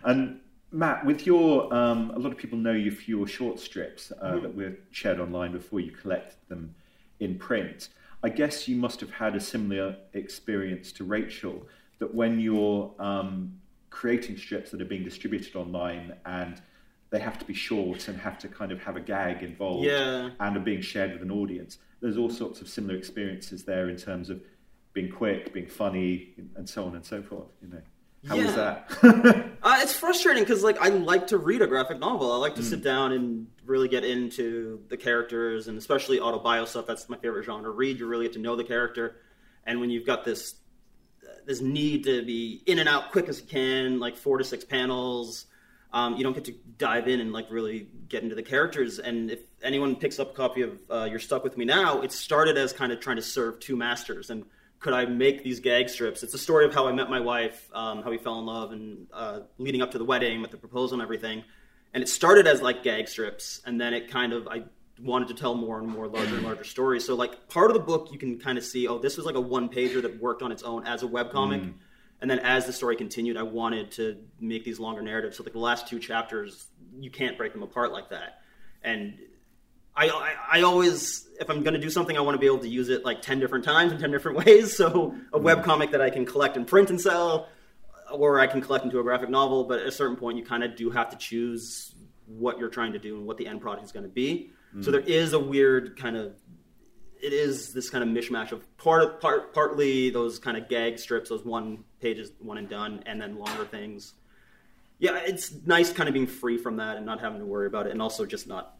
And Matt, with your, um, a lot of people know you for your short strips uh, mm. that were shared online before you collected them in print. I guess you must have had a similar experience to Rachel, that when you're um, creating strips that are being distributed online and they have to be short and have to kind of have a gag involved yeah. and are being shared with an audience, there's all sorts of similar experiences there in terms of being quick, being funny, and so on and so forth. You know. How yeah. was that? [LAUGHS] uh, it's frustrating because like I like to read a graphic novel. I like to mm. sit down and really get into the characters and especially autobio stuff. That's my favorite genre. Read, you really get to know the character, and when you've got this this need to be in and out quick as you can, like four to six panels. Um, you don't get to dive in and like really get into the characters. And if anyone picks up a copy of uh, You're Stuck with Me Now, it started as kind of trying to serve two masters and could I make these gag strips? It's a story of how I met my wife, um, how we fell in love, and uh, leading up to the wedding with the proposal and everything. And it started as like gag strips, and then it kind of I wanted to tell more and more larger and larger stories. So like part of the book, you can kind of see, oh, this was like a one pager that worked on its own as a web comic. Mm. And then as the story continued, I wanted to make these longer narratives. So like the last two chapters, you can't break them apart like that. And I, I, I always, if I'm going to do something, I want to be able to use it like 10 different times in 10 different [LAUGHS] ways. So a mm-hmm. webcomic that I can collect and print and sell, or I can collect into a graphic novel. But at a certain point, you kind of do have to choose what you're trying to do and what the end product is going to be. Mm-hmm. So there is a weird kind of it is this kind of mishmash of part, part partly those kind of gag strips, those one pages, one and done, and then longer things. Yeah, it's nice kind of being free from that and not having to worry about it, and also just not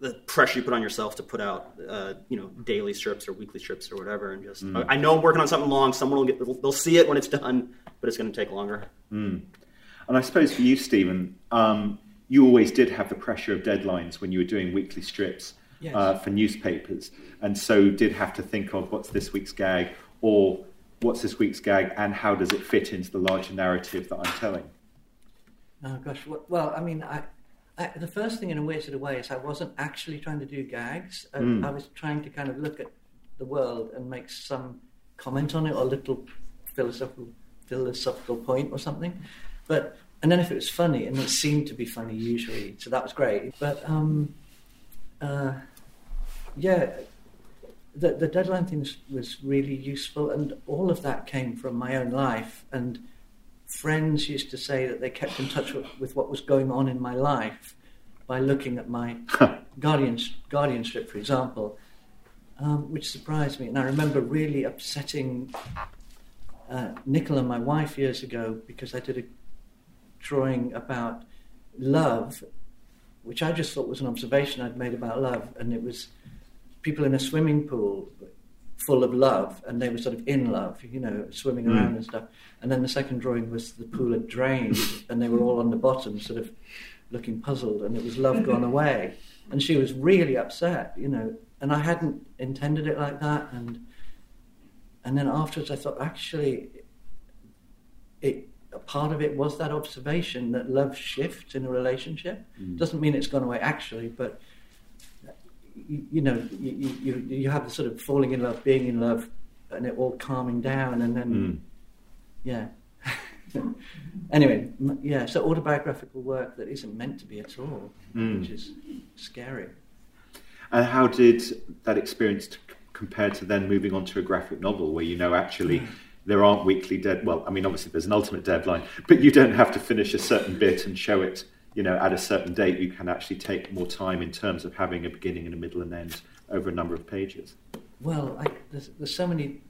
the pressure you put on yourself to put out, uh, you know, daily strips or weekly strips or whatever. And just, I, I know I'm working on something long. Someone will get, they'll, see it when it's done, but it's going to take longer. And I suppose for you, Steven, um, you always did have the pressure of deadlines when you were doing weekly strips Yes. uh, for newspapers, and so did have to think of what's this week's gag or what's this week's gag and how does it fit into the larger narrative that I'm telling. Oh gosh, well, I mean, I, I, the first thing in a weird sort of way is I wasn't actually trying to do gags. I, I was trying to kind of look at the world and make some comment on it or a little philosophical philosophical point or something. But and then if it was funny, and it seemed to be funny usually, so that was great. But um, uh, yeah, the, the deadline thing was, really useful, and all of that came from my own life. And friends used to say that they kept in touch with, with what was going on in my life by looking at my [LAUGHS] guardian guardian strip, for example, um, which surprised me. And I remember really upsetting uh, Nicola, my wife, years ago because I did a drawing about love, which I just thought was an observation I'd made about love, and it was people in a swimming pool full of love, and they were sort of in love, you know, swimming hmm. around and stuff. And then the second drawing was the pool had drained, [LAUGHS] and they were all on the bottom, sort of looking puzzled, and it was love [LAUGHS] gone away. And she was really upset, you know, and I hadn't intended it like that, and and then afterwards I thought actually it a part of it was that observation that love shifts in a relationship. Hmm. Doesn't mean it's gone away actually, but you, you know you, you you have the sort of falling in love, being in love, and it all calming down, and then hmm. yeah. [LAUGHS] anyway, yeah. So autobiographical work that isn't meant to be at all, hmm. which is scary. And how did that experience t- compare to then moving on to a graphic novel where you know actually hmm. there aren't weekly dead? Well, I mean, obviously there's an ultimate deadline, but you don't have to finish a certain bit and show it, you know, at a certain date. You can actually take more time in terms of having a beginning and a middle and end over a number of pages. Well, I, there's, there's so many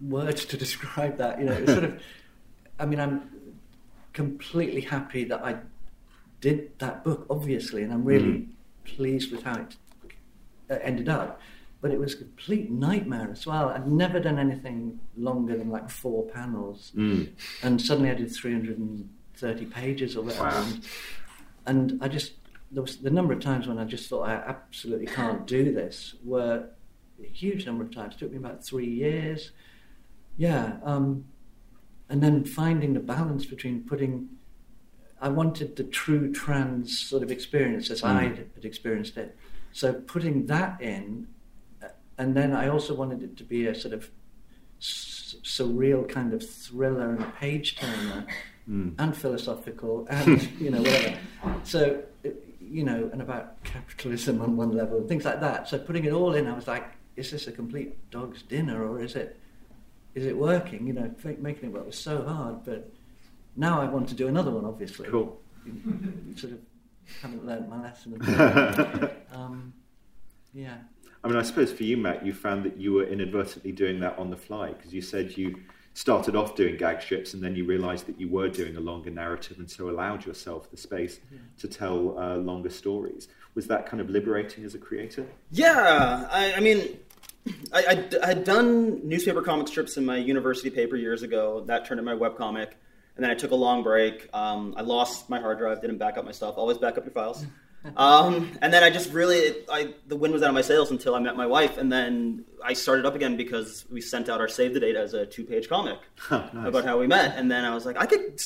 words to [LAUGHS] describe that. You know, it's sort of. I mean, I'm completely happy that I did that book, obviously, and I'm really mm. pleased with how it ended up. But it was a complete nightmare as well. I'd never done anything longer than like four panels, mm. and suddenly I did 330 pages or whatever. Wow. And, I just there was the number of times when I just thought I absolutely can't do this were a huge number of times. It took me about three years. Yeah, um, and then finding the balance between putting. I wanted the true trans sort of experience as I had experienced it. So putting that in, uh, and then I also wanted it to be a sort of s- surreal kind of thriller and a page turner, and philosophical, and [LAUGHS] you know whatever. So you know, and about capitalism on one level and things like that. So putting it all in, I was like, is this a complete dog's dinner or is it? Is it working? You know, making it work was so hard, but now I want to do another one. Obviously, Cool. [LAUGHS] Sort of haven't learnt my lesson. [LAUGHS] um, yeah. I mean, I suppose for you, Matt, you found that you were inadvertently doing that on the fly because you said you started off doing gag strips and then you realised that you were doing a longer narrative and so allowed yourself the space to tell uh, longer stories. Was that kind of liberating as a creator? Yeah, I, I mean, I, I, I had done newspaper comic strips in my university paper years ago. That turned into my webcomic. And then I took a long break. Um, I lost my hard drive, didn't back up my stuff. Always back up your files. Um, and then I just really, I, the wind was out of my sails until I met my wife. And then I started up again because we sent out our save the date as a two page comic [LAUGHS] about how we met. And then I was like, I could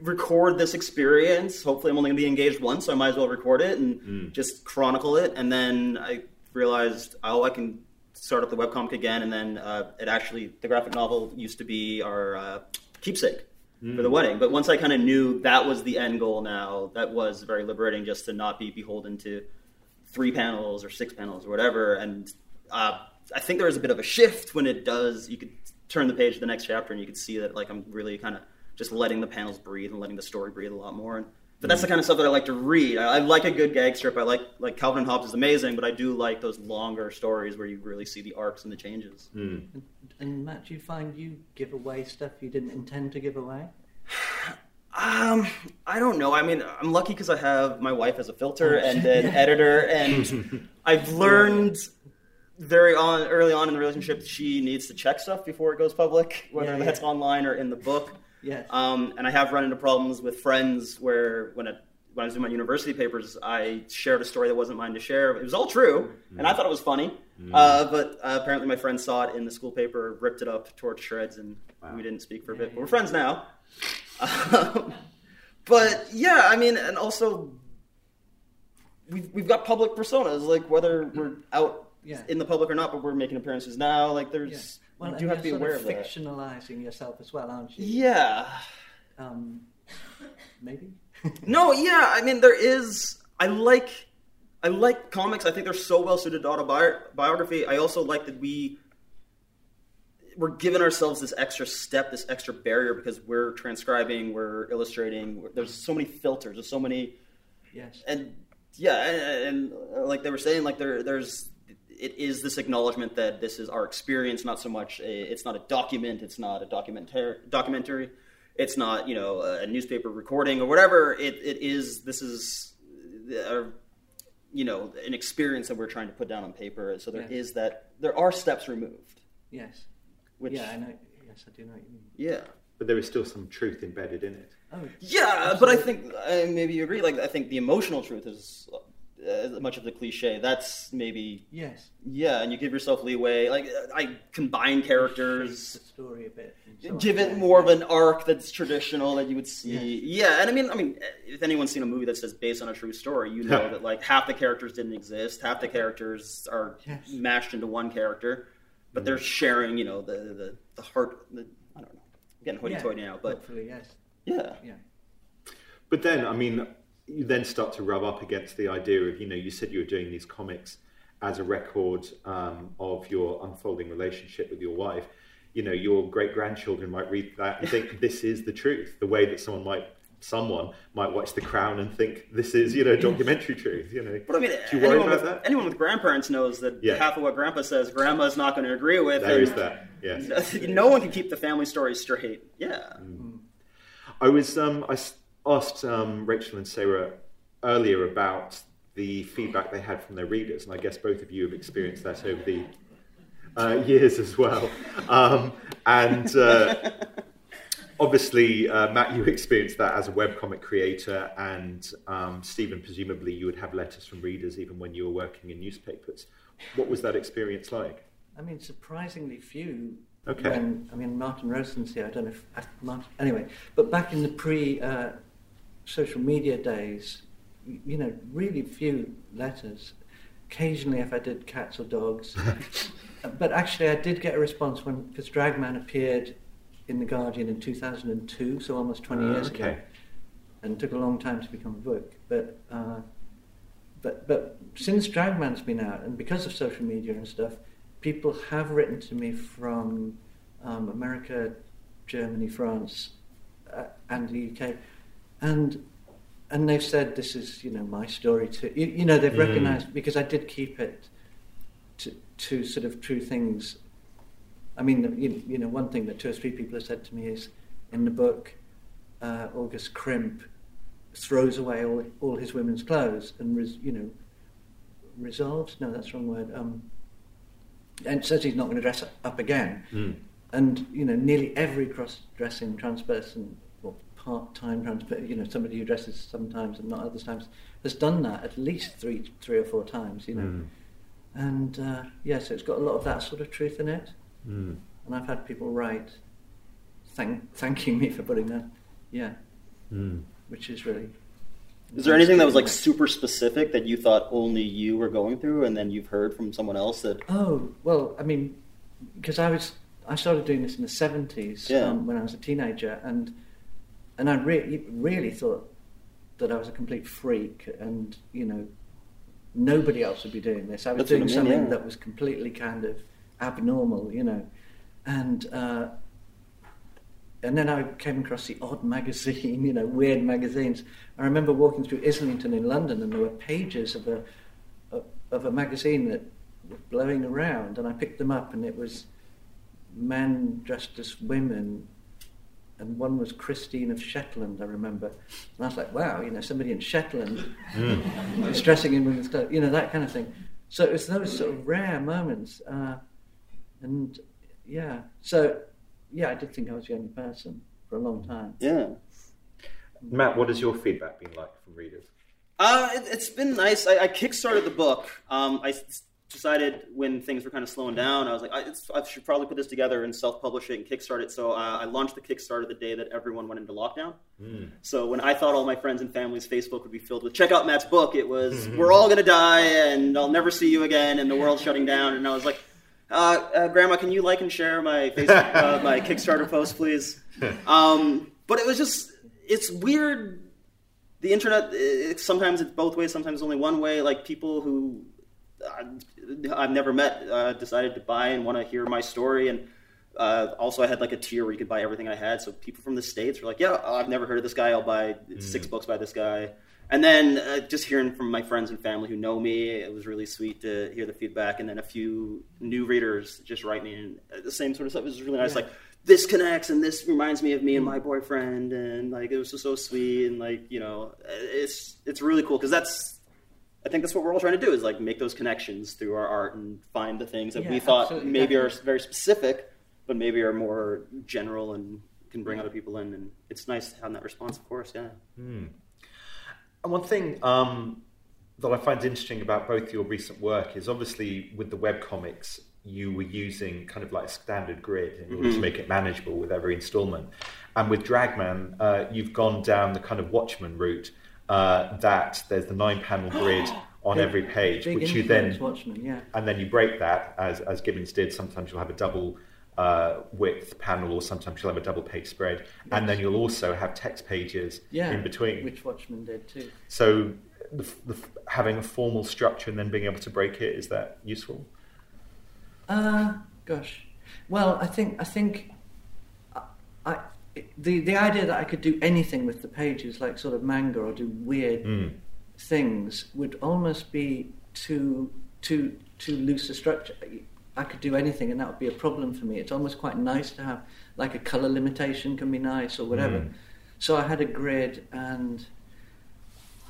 record this experience. Hopefully, I'm only going to be engaged once, so I might as well record it and just chronicle it. And then I realized, oh, I can start up the webcomic again. And then uh, it actually, the graphic novel used to be our uh, keepsake for the wedding. But once I kind of knew that was the end goal now, that was very liberating just to not be beholden to three panels or six panels or whatever. And uh, I think there was a bit of a shift when it does. You could turn the page to the next chapter and you could see that like I'm really kind of just letting the panels breathe and letting the story breathe a lot more. And, but that's the kind of stuff that I like to read. I, I like a good gag strip. I like like Calvin and Hobbes is amazing, but I do like those longer stories where you really see the arcs and the changes. And, and Matt, do you find you give away stuff you didn't intend to give away? [SIGHS] Um, I don't know. I mean, I'm lucky because I have my wife as a filter and an editor, and [LAUGHS] I've learned very on early on in the relationship she needs to check stuff before it goes public, whether Yeah, that's online or in the book. Yes. Um, and I have run into problems with friends where when, it, when I was doing my university papers, I shared a story that wasn't mine to share. It was all true, and I thought it was funny. Uh, but uh, apparently, my friend saw it in the school paper, ripped it up, tore it to shreds, and we didn't speak for a bit. But we're friends now. Um, but yeah, I mean, and also we've we've got public personas, like whether we're out Yeah. in the public or not, but we're making appearances now. Like there's, Yes. Well, you do have to be aware of of that. fictionalizing yourself as well, aren't you? Yeah. Um, maybe. [LAUGHS] No, yeah. I mean, there is. I like. I like comics. I think they're so well suited to autobiography. I also like that we we're giving ourselves this extra step, this extra barrier because we're transcribing, we're illustrating. There's so many filters. There's so many, Yes. and yeah, and, and like they were saying, like there, there's. It is this acknowledgement that this is our experience, not so much. A, it's not a document. It's not a documentary. Documentary. It's not you know a newspaper recording or whatever. It it is. This is. Uh, you know, an experience that we're trying to put down on paper. So there is Yeah. that. There are steps removed. Yes. Which, yeah, I know. Yes, I do know what you mean. Yeah. But there is still some truth embedded in it. Oh, Yeah, but I think uh, maybe you agree. Like, I think the emotional truth is uh, much of the cliche. That's maybe Yes. yeah, and you give yourself leeway. Like, I combine characters, The story a bit. and so on. give it Yeah. more of an arc that's traditional that you would see. Yeah, and I mean, I mean, if anyone's seen a movie that says based on a true story, you know that like half the characters didn't exist, half the characters are Yes. mashed into one character, but they're sharing, you know, the the the heart. The, I don't know. I'm getting hoity-toity Yeah, now, but hopefully, yes. yeah. Yeah. But then, I mean, you then start to rub up against the idea of, you know, you said you were doing these comics as a record um, of your unfolding relationship with your wife. You know, your great grandchildren might read that and think [LAUGHS] this is the truth. The way that someone might, someone might watch The Crown and think this is, you know, documentary truth. You know, But I mean, do you worry anyone about with, that? anyone with grandparents knows that Yeah. half of what grandpa says, grandma's not going to agree with. There is that. Yes. [LAUGHS] no one can keep the family story straight. Yeah. I was um, I asked um, Rachel and Sayra earlier about the feedback they had from their readers, and I guess both of you have experienced that over the uh, years as well. Um, and uh, obviously, uh, Matt, you experienced that as a webcomic creator, and um, Steven, presumably, you would have letters from readers even when you were working in newspapers. What was that experience like? I mean, surprisingly few. Okay. When, I mean, Martin Rowson's here. I don't know if Martin. Anyway, but back in the pre uh, social media days, you know, really few letters. Occasionally, if I did cats or dogs, Uh, [LAUGHS] but actually, I did get a response when because Dragman appeared in the Guardian in 2002, so almost 20 Ah, years ago, okay. and took a long time to become a book. But uh, but but since Dragman's been out, and because of social media and stuff, people have written to me from um, America, Germany, France, uh, and the UK, and and they've said this is you know my story too. You, you know they've Mm. recognised because I did keep it to to sort of true things. I mean, you, you know, one thing that two or three people have said to me is in the book, uh, August Crimp throws away all, all his women's clothes and, res, you know, resolves, no, that's the wrong word, um, and says he's not going to dress up again. Mm. And, you know, nearly every cross-dressing trans person, or part-time trans person, you know, somebody who dresses sometimes and not other times, has done that at least three, three or four times, you know. Mm. And, uh, yeah, so it's got a lot of that sort of truth in it. Mm. And I've had people write thank, thanking me for putting that, yeah, Mm. which is really... Is there anything that was like super specific that you thought only you were going through, and then you've heard from someone else that? Oh well, I mean, because I was I started doing this in the seventies Yeah. um, when I was a teenager, and and I really really thought that I was a complete freak, and you know nobody else would be doing this. I was That's doing I mean, something yeah. that was completely kind of abnormal, you know, and. Uh, and then I came across the odd [LAUGHS] magazine, you know, weird magazines. I remember walking through Islington in London, and there were pages of a of, of a magazine that were blowing around, and I picked them up, and it was men dressed as women, and one was Christine of Shetland, I remember. And I was like, wow, you know, somebody in Shetland is dressing in women's clothes, you know, that kind of thing. So it was those sort of rare moments, uh, and yeah, so yeah, I did think I was the only person for a long time. Yeah. Matt, what has your feedback been like from readers? Uh, it, it's been nice. I, I kickstarted the book. Um, I s- decided when things were kind of slowing down, I was like, I, it's, I should probably put this together and self-publish it and kickstart it. So uh, I launched the Kickstarter the day that everyone went into lockdown. So when I thought all my friends and family's Facebook would be filled with check out Matt's book, it was [LAUGHS] we're all gonna die and I'll never see you again and the world's shutting down. And I was like, uh, uh, Grandma, can you like and share my Facebook, uh, [LAUGHS] my Kickstarter post, please? [LAUGHS] Um, but it was just it's weird the internet it, sometimes it's both ways sometimes only one way like people who i've never met uh, decided to buy and want to hear my story. And uh, also i had like a tier where you could buy everything i had. So people from the states were like yeah i've never heard of this guy. I'll buy six books by this guy. And then uh, just hearing from my friends and family who know me it was really sweet to hear the feedback. And then a few new readers just write me and uh, the same sort of stuff. It was really nice. Like this connects and this reminds me of me and my boyfriend. And like it was just so sweet. And like you know it's it's really cool because that's I think that's what we're all trying to do is like make those connections through our art and find the things that Yeah, we thought absolutely, maybe are very specific but maybe are more general and can bring other people in and it's nice to have that response of course yeah. And one thing um, that I find interesting about both your recent work is obviously with the webcomics, you were using kind of like a standard grid in order to make it manageable with every installment. And with Dragman, uh, you've gone down the kind of Watchmen route uh, that there's the nine panel grid [GASPS] on Big- every page, which you then Watchmen, yeah. and then you break that as as Gibbons did. Sometimes you'll have a double uh, width panel, or sometimes you'll have a double page spread, and then you'll also have text pages Yeah, in between. which Watchmen did too. So, the, the, having a formal structure and then being able to break it is that useful? Uh, gosh. Well, I think I think I, I the the idea that I could do anything with the pages, like sort of manga or do weird Mm. things, would almost be too too too loose a structure. I could do anything, and that would be a problem for me. It's almost quite nice to have like a color limitation can be nice or whatever. Mm. So I had a grid, and,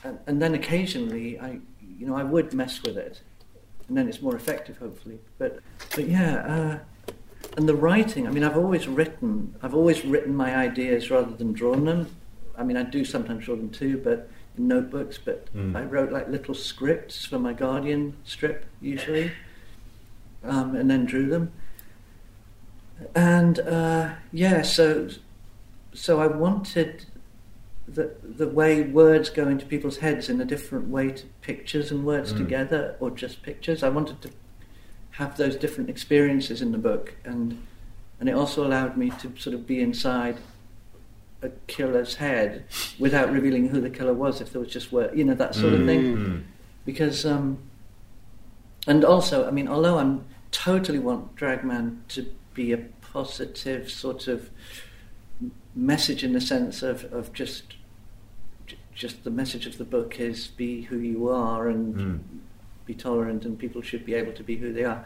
and and then occasionally I you know I would mess with it, and then it's more effective hopefully. But but yeah. Uh, and the writing, I mean, I've always written. I've always written my ideas rather than drawn them. I mean, I do sometimes draw them too, but in notebooks. But Mm. I wrote like little scripts for my Guardian strip usually, um, and then drew them. And uh, yeah, so so I wanted the the way words go into people's heads in a different way to pictures and words Mm. together, or just pictures. I wanted to have those different experiences in the book, and and it also allowed me to sort of be inside a killer's head without revealing who the killer was, if there was just word, you know, that sort of thing. Mm. Because, um, and also, I mean, although I'm totally want Dragman to be a positive sort of message in the sense of, of just just the message of the book is be who you are and Mm. Be tolerant and people should be able to be who they are.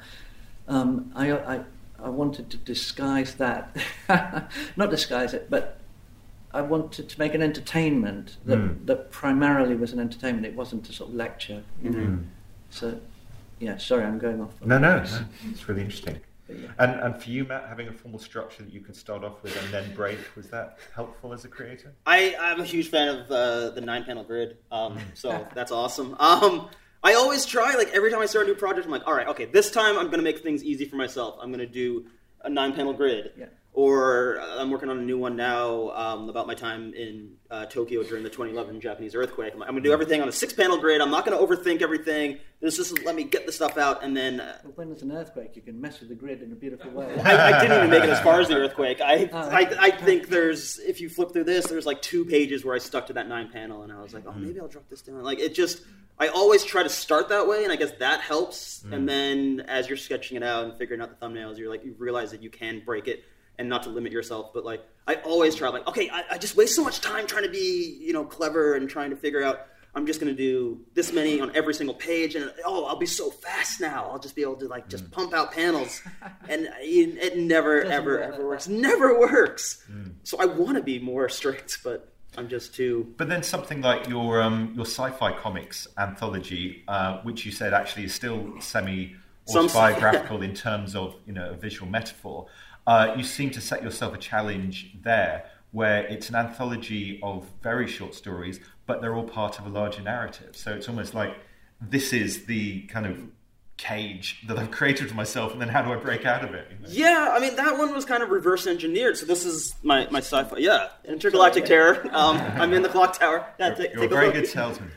Um, I, I, I wanted to disguise that, [LAUGHS] not disguise it, but I wanted to make an entertainment that, Mm. that primarily was an entertainment. It wasn't a sort of lecture, you know. Mm. So, yeah, sorry, I'm going off. No, no, this. no, it's really interesting. Yeah. And and for you, Matt, having a formal structure that you can start off with and then break was that helpful as a creator? I, I'm a huge fan of uh, the nine panel grid, um, so that's awesome. Um, I always try, like every time I start a new project, I'm like, all right, okay, this time I'm going to make things easy for myself. I'm going to do a nine panel grid. Yeah. or I'm working on a new one now um, about my time in uh, Tokyo during the 2011 Japanese earthquake. I'm, I'm going to do everything on a six panel grid. I'm not going to overthink everything. This is let me get the stuff out, and then uh, But when there's an earthquake, you can mess with the grid in a beautiful way. I, I didn't even make it as far as the earthquake. I, [LAUGHS] Oh. I, I think there's if you flip through this, there's like two pages where I stuck to that nine panel, and I was like, oh, maybe I'll drop this down. Like it just, I always try to start that way, and I guess that helps. And mm-hmm. then as you're sketching it out and figuring out the thumbnails, you're like, you realize that you can break it and not to limit yourself. But like, I always try like, okay, I, I just waste so much time trying to be, you know, clever and trying to figure out. I'm just going to do this many on every single page, and oh, I'll be so fast now. I'll just be able to like just mm. pump out panels, and it, it never, Doesn't ever, work ever works. Never works. Mm. So I want to be more [LAUGHS] strict, but I'm just too. But then something like your um, your sci-fi comics anthology, uh, which you said actually is still semi autobiographical in terms of you know a visual metaphor. Uh, you seem to set yourself a challenge there, where it's an anthology of very short stories, but they're all part of a larger narrative. So it's almost like this is the kind of cage that I've created for myself, and then how do I break out of it? you know? Yeah, I mean that one was kind of reverse engineered. So this is my, my sci-fi. Yeah, intergalactic terror. Um, I'm in the clock tower. Yeah, You're, take, you're a very look. good salesman.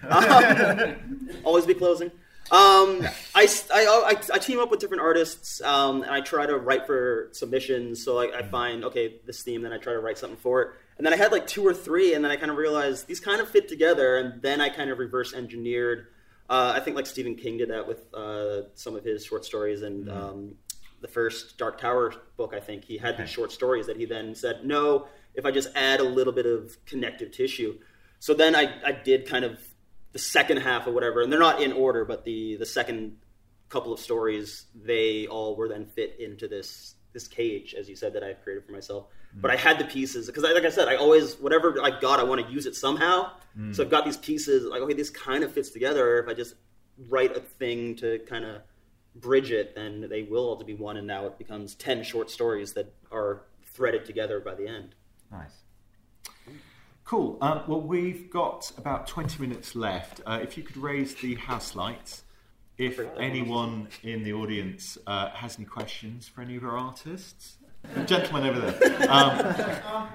[LAUGHS] Always be closing. Um, I, I, I, I team up with different artists um, and I try to write for submissions. So like I find okay this theme, then I try to write something for it. And then I had like two or three, and then I kind of realized these kind of fit together. And then I kind of reverse engineered. Uh, I think like Stephen King did that with uh, some of his short stories and um, the first Dark Tower book. I think he had these short stories that he then said, no, if I just add a little bit of connective tissue. So then I, I did kind of the second half or whatever, and they're not in order, but the the second couple of stories they all were then fit into this this cage, as you said, that I've created for myself. But I had the pieces because, like I said, I always whatever I got, I want to use it somehow. So I've got these pieces. Like, okay, this kind of fits together. If I just write a thing to kind of bridge it, then they will all to be one, and now it becomes ten short stories that are threaded together by the end. Nice. Cool. Um, well, we've got about 20 minutes left. Uh, if you could raise the house lights. If anyone in the audience uh, has any questions for any of our artists, gentleman over there. [LAUGHS] Um, um,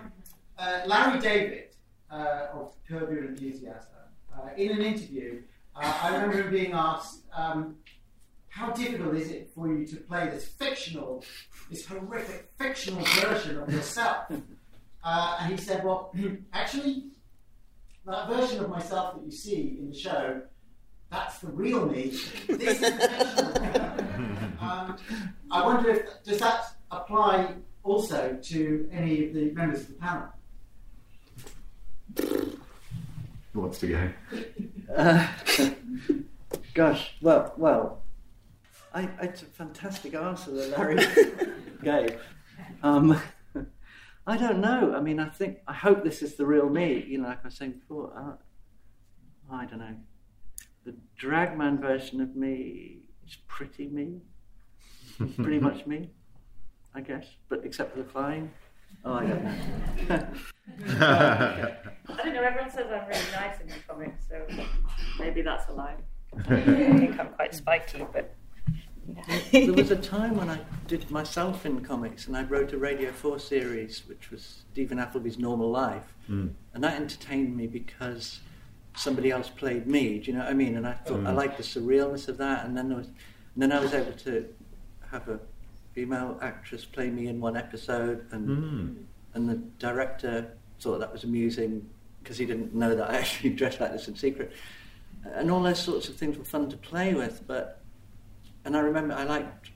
uh, Larry David uh, of Curb Your Enthusiasm, uh, in an interview, uh, I remember him being asked, um, "How difficult is it for you to play this fictional, this horrific fictional version of yourself?" Uh, and he said, "Well, [CLEARS THROAT] actually, that version of myself that you see in the show." That's the real me. This is the fictional. [LAUGHS] um, I wonder if does that apply also to any of the members of the panel? who wants to go? [LAUGHS] Uh, [LAUGHS] gosh, well, well, I, it's a fantastic answer that Larry [LAUGHS] gave. Um, I don't know. I mean, I think I hope this is the real me. You know, like I was saying before. Uh, I don't know. The dragman version of me is pretty me. Pretty much me, I guess. But except for the flying. Oh, I don't know. I don't know. Everyone says I'm really nice in the comics, so maybe that's a lie. I think I'm quite spiky, but there was a time when I did myself in comics and I wrote a Radio 4 series which was Steven Appleby's Normal Life. Mm. And that entertained me because somebody else played me, do you know what I mean? And I thought I Mm. liked the surrealness of that. And then, there was, and then I was able to have a female actress play me in one episode. And, Mm. and the director thought that was amusing because he didn't know that I [LAUGHS] actually dressed like this in secret. And all those sorts of things were fun to play with, but and I remember I liked,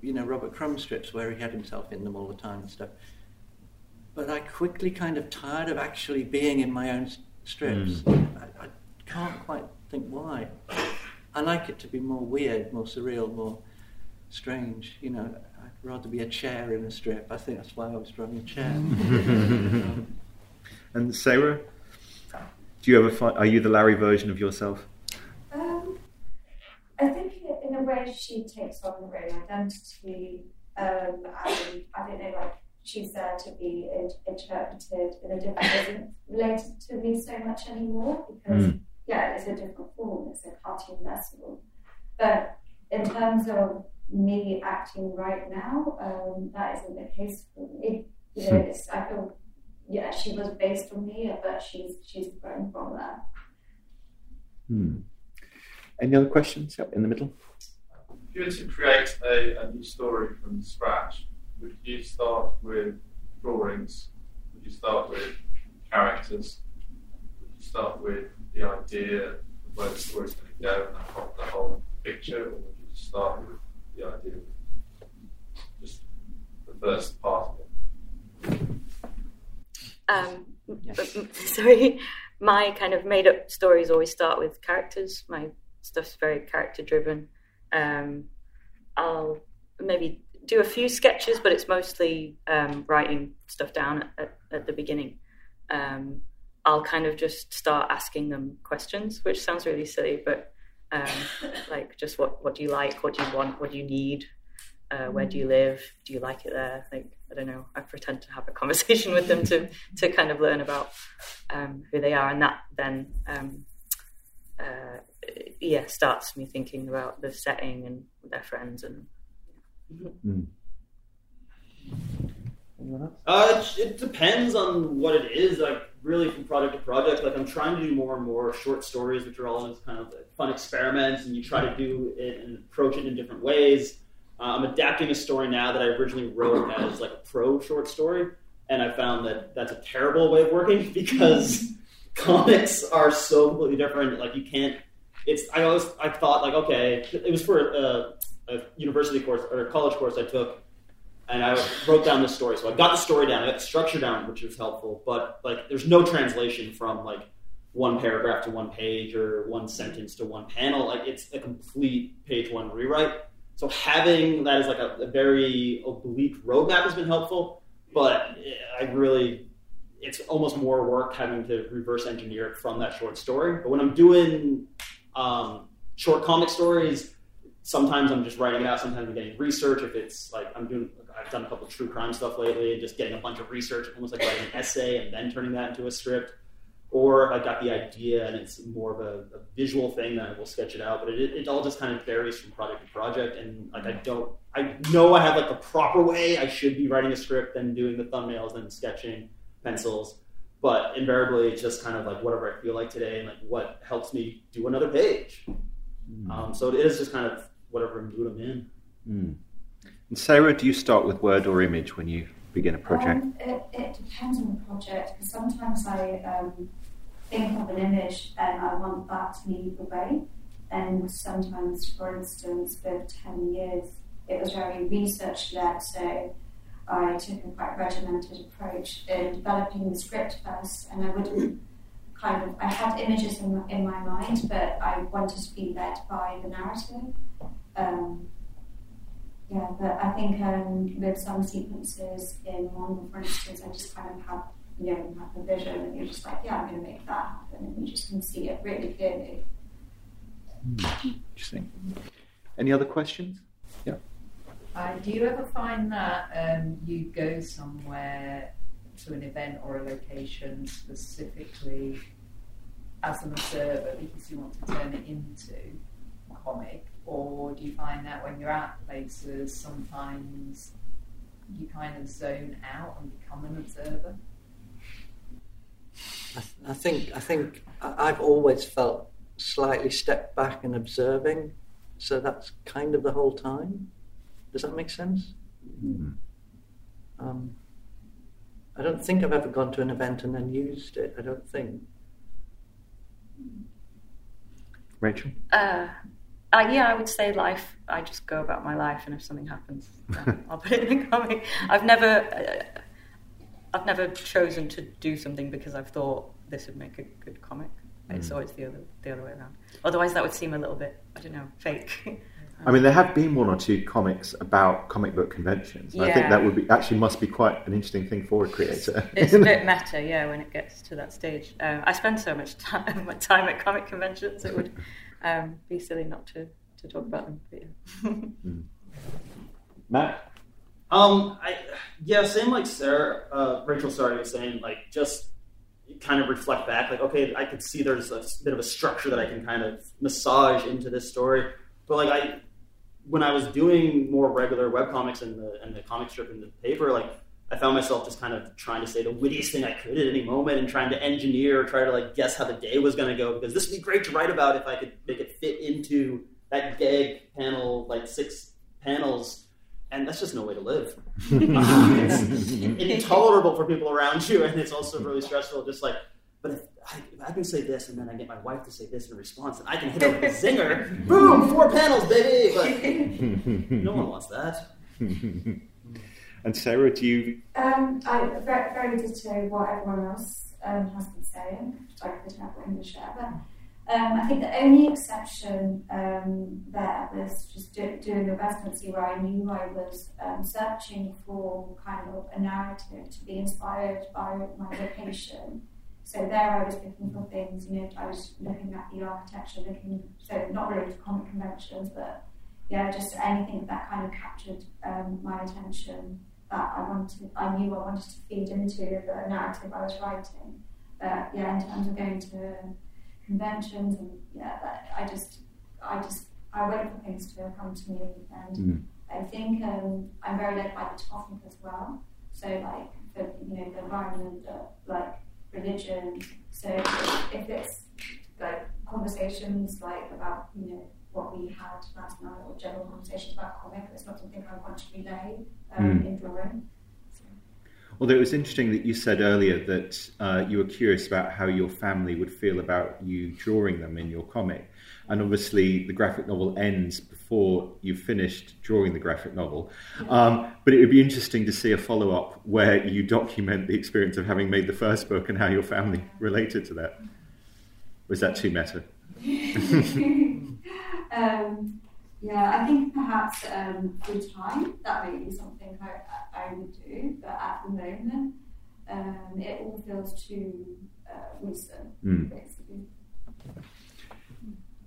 you know, Robert Crumb strips where he had himself in them all the time and stuff. But I quickly kind of tired of actually being in my own strips. I, I can't quite think why. I like it to be more weird, more surreal, more strange. You know, I'd rather be a chair in a strip. I think that's why I was drawing a chair. [LAUGHS] and Sayra, do you ever find? Are you the Larry version of yourself? Um, I think in a way she takes on her own identity, um, and I don't know, like she's there to be in- interpreted in a different way. Isn't related to me so much anymore because Mm. yeah, it's a different form. It's a cartoon vessel, but in terms of me acting right now. Um, that isn't the case for me. You know, it's, I feel yeah, she was based on me, but she's she's grown from that. Hmm. Any other questions? Yep, in the middle. If you were to create a, a new story from scratch, would you start with drawings? Would you start with characters? Would you start with the idea of where the story's going to go and the the whole picture, or would you start with the idea of just the first part of it? Um, sorry, my kind of made up stories always start with characters. My stuff's very character driven. Um, I'll maybe do a few sketches, but it's mostly um, writing stuff down at, at, at the beginning. Um, I'll kind of just start asking them questions, which sounds really silly, but um, [LAUGHS] like just what what do you like, what do you want, what do you need, uh, where do you live, do you like it there? Like I don't know. I pretend to have a [LAUGHS] conversation with them to to kind of learn about um, who they are, and that then um, uh, yeah starts me thinking about the setting and their friends and. Mm. Uh, it, it depends on what it is. Like really, from project to project. Like I'm trying to do more and more short stories, which are all just kind of like fun experiments, and you try to do it and approach it in different ways. Uh, I'm adapting a story now that I originally wrote as like a pro short story, and I found that that's a terrible way of working [LAUGHS] because comics are so completely different. Like you can't. It's I always I thought like okay, it was for a, a university course or a college course I took and I wrote down the story. So I got the story down, I got the structure down, which was helpful. But like, there's no translation from like one paragraph to one page or one sentence to one panel. Like, it's a complete page one rewrite. So having that as like a, a very oblique roadmap has been helpful. But I really, it's almost more work having to reverse engineer it from that short story. But when I'm doing um, short comic stories, sometimes I'm just writing it out. Sometimes I'm getting research. If it's like I'm doing, I've done a couple of true crime stuff lately, and just getting a bunch of research, almost like writing an essay and then turning that into a script. Or I got the idea and it's more of a, a visual thing, that I will sketch it out. But it, it all just kind of varies from project to project. And like I don't, I know I have like the proper way I should be writing a script, then doing the thumbnails, then sketching pencils. But invariably, it's just kind of like whatever I feel like today, and like what helps me do another page. Mm. Um, so it is just kind of whatever mood I'm in. Mm. And Sayra, do you start with word or image when you begin a project? Um, it, it depends on the project because sometimes I um, think of an image and I want that to lead the way. And sometimes, for instance, for 10 years, it was very research led, so I took a quite regimented approach in developing the script first, and I would kind of I had images in my, in my mind, but I wanted to be led by the narrative. Um, yeah, but I think um, with some sequences in Marvel, for instance, I just kind of have you know have a vision, and you're just like, yeah, I'm going to make that happen, and you just can see it really clearly. Interesting. Any other questions? Yeah. Uh, do you ever find that um, you go somewhere to an event or a location specifically as an observer because you want to turn it into a comic? Or do you find that when you're at places, sometimes you kind of zone out and become an observer? I, th- I think I think I- I've always felt slightly stepped back and observing, so that's kind of the whole time. Does that make sense? Mm. Um, I don't think I've ever gone to an event and then used it. I don't think. Rachel? Uh, uh, yeah, I would say life. I just go about my life, and if something happens, [LAUGHS] I'll put it in a comic. I've never, uh, I've never chosen to do something because I've thought this would make a good comic. It's Mm. always the other the other way around. Otherwise, that would seem a little bit, I don't know, fake. [LAUGHS] I mean, there have been one or two comics about comic book conventions. and I think that would be actually must be quite an interesting thing for a creator. it's a [LAUGHS] bit meta, yeah, when it gets to that stage. Um, I spend so much time, time at comic conventions, it would um, be silly not to, to talk about them. But yeah. [LAUGHS] Matt? Um, I yeah, same like Sayra, uh, Rachel. Sorry, was saying like just kind of reflect back, like okay, I could see there's a bit of a structure that I can kind of massage into this story, but like I when I was doing more regular webcomics and the and the comic strip in the paper, like I found myself just kind of trying to say the wittiest thing I could at any moment and trying to engineer or try to like guess how the day was going to go because this would be great to write about if I could make it fit into that gag panel, like six panels. And that's just no way to live. [LAUGHS] it's intolerable for people around you, and it's also really stressful. Just like, but if I, if I can say this, and then I get my wife to say this in response, and I can hit her with a zinger, [LAUGHS] boom, four panels, baby. But [LAUGHS] no one wants that. And Sayra, do you? Um, I very, very ditto what everyone else um, has been saying. For the terrible English but um, I think the only exception um, there was just do, doing a residency where I knew I was um, searching for kind of a narrative to be inspired by my location. So there I was looking for things, you know, I was looking at the architecture, looking, so not really to comic conventions, but yeah, just anything that kind of captured um, my attention that I wanted, I knew I wanted to feed into the narrative I was writing. But yeah, in terms of going to conventions and yeah, that, I just, I just, I wait for things to come to me, and Mm. I think um, I'm very led by the topic as well. So like, for, you know, the environment, the, like religion. So if, if it's like conversations like about, you know, what we had last night or general conversations about comic, it's not something I want to relay um, Mm. in drawing. Although it was interesting that you said earlier that uh, you were curious about how your family would feel about you drawing them in your comic. And obviously, the graphic novel ends before you've finished drawing the graphic novel. Um, but it would be interesting to see a follow up where you document the experience of having made the first book and how your family related to that. Was that too meta? [LAUGHS] um, yeah, I think perhaps um, through time that may be something I, I would do, but at the moment um, it all feels too uh, recent, Mm. basically.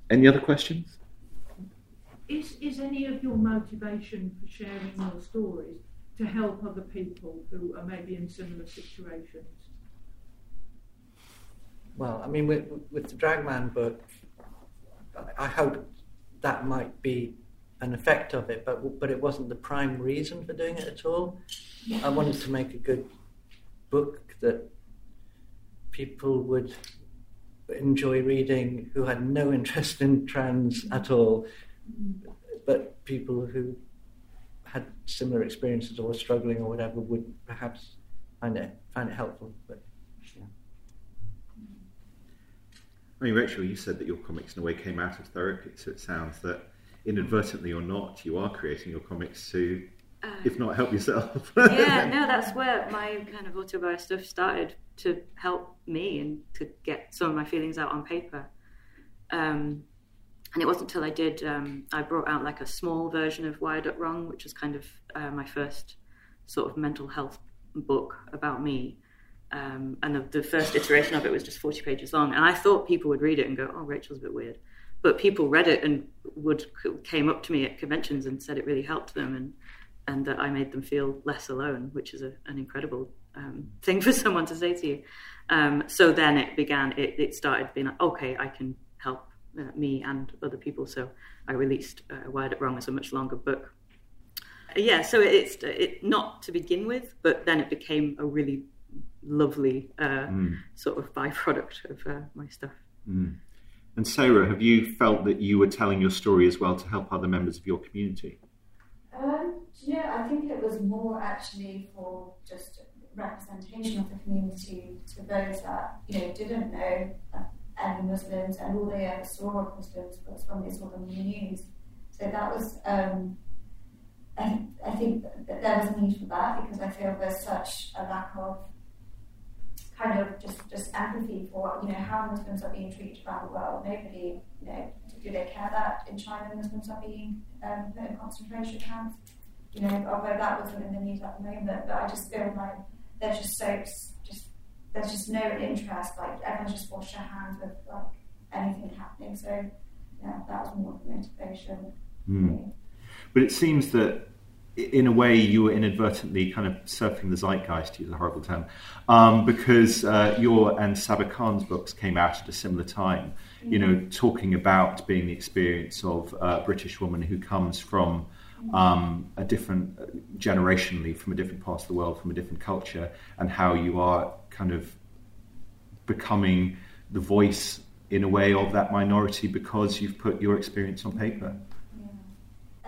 Any other questions? Is, is any of your motivation for sharing your stories to help other people who are maybe in similar situations? Well, I mean, with, with the Dragman book, I- I hope that might be an effect of it, but but it wasn't the prime reason for doing it at all. I wanted to make a good book that people would enjoy reading who had no [LAUGHS] interest in trans at all, but people who had similar experiences or were struggling or whatever would perhaps find it find it helpful. But I mean, Rachel, you said that your comics in a way came out of therapy, so it sounds that inadvertently or not, you are creating your comics to, Uh, if not help yourself. [LAUGHS] yeah, [LAUGHS] no, that's where my kind of autobiography stuff started to help me and to get some of my feelings out on paper. Um, and it wasn't until I did, um, I brought out like a small version of Wired Up Wrong, which was kind of uh, my first sort of mental health book about me. Um, and the, the first iteration of it was just 40 pages long. And I thought people would read it and go, oh, Rachel's a bit weird. But people read it and would came up to me at conventions and said it really helped them and, and that I made them feel less alone, which is a, an incredible um, thing [LAUGHS] for someone to say to you. Um, so then it began, it, it started being like, okay, I can help uh, me and other people. So I released uh, Wired Up Wrong as a much longer book. Yeah, so it's it not to begin with, but then it became a really lovely uh, Mm. sort of byproduct of uh, my stuff. Mm. And Sayra, have you felt that you were telling your story as well to help other members of your community? Um, do you know, I think it was more actually for just representation of the community to those that you know didn't know uh, any Muslims, and all they ever saw of Muslims was when they saw them in the news. So that was, um, I, I think that there was a need for that because I feel there's such a lack of kind of just, just empathy for you know how Muslims are being treated around the world. Nobody, you know, do they care that in China Muslims are being um, put in concentration camps? You know, although that wasn't in the news at the moment, but I just feel like there's just so just there's just no interest. Like everyone's just washed their hands with like anything happening. So yeah, that was more of the motivation. Mm. But it seems that in a way, you were inadvertently kind of surfing the zeitgeist, to use a horrible term, um, because uh, your and Sabba Khan's books came out at a similar time. You know, talking about being the experience of a British woman who comes from um, a different, uh, generationally, from a different part of the world, from a different culture, and how you are kind of becoming the voice in a way of that minority because you've put your experience on paper.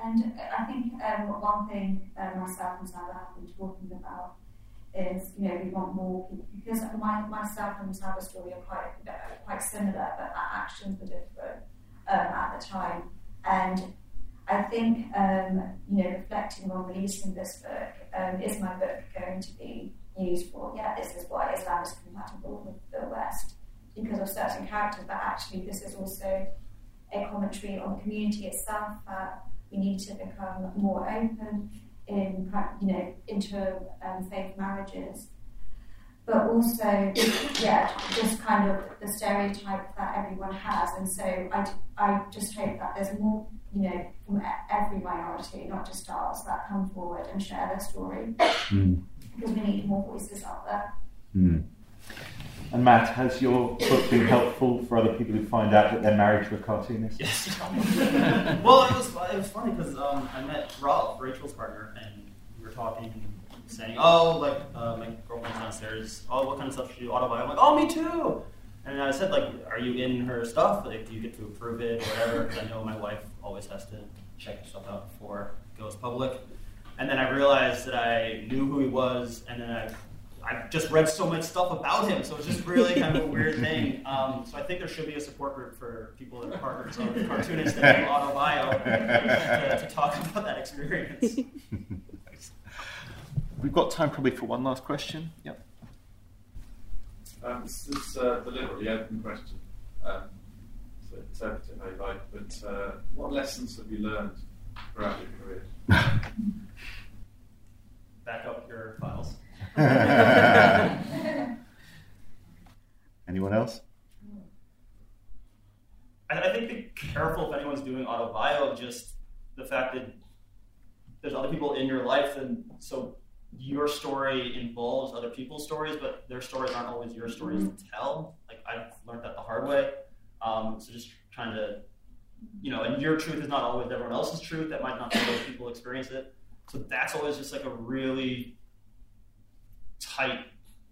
And I think um, one thing uh, myself and Sabba have been talking about is, you know, we want more people, because my, myself and Sabba's story are quite, uh, quite similar, but our actions were different um, at the time. And I think, um, you know, reflecting on releasing this book, um, is my book going to be used for, yeah, this is why Islam is compatible with the West, because of certain characters, but actually this is also a commentary on the community itself that we need to become more open in, you know, inter um, faith marriages. But also, yeah, just kind of the stereotype that everyone has. And so I, I just hope that there's more, you know, from every minority, not just ours, that come forward and share their story. Mm. Because we need more voices out there. Mm. And Matt, has your book been helpful for other people who find out that they're married to a cartoonist? Yes. [LAUGHS] well, it was it was funny because um, I met Rob, Rachel's partner, and we were talking, saying, "Oh, like uh, my girlfriend's downstairs. Oh, what kind of stuff you do? Autobio?" I'm like, "Oh, me too." And I said, "Like, are you in her stuff? Like, do you get to approve it or whatever?" Because I know my wife always has to check stuff out before it goes public. And then I realized that I knew who he was, and then I I just read so much stuff about him, so it's just really kind of a weird thing. Um, so I think there should be a support group for people that are partners of cartoonists that do autobio to, to talk about that experience. [LAUGHS] We've got time probably for one last question. Yep. Um, this is a deliberately open question. Um, so interpret it how you like, but uh, what lessons have you learned throughout your career? [LAUGHS] [LAUGHS] Back up your files. [LAUGHS] Anyone else? I, I think be careful if anyone's doing autobio, of just the fact that there's other people in your life, and so your story involves other people's stories, but their stories aren't always your stories to tell. Like I've learned that the hard way. Um, so just trying to, you know, and your truth is not always everyone else's truth. That might not be how people experience it. So that's always just like a really tight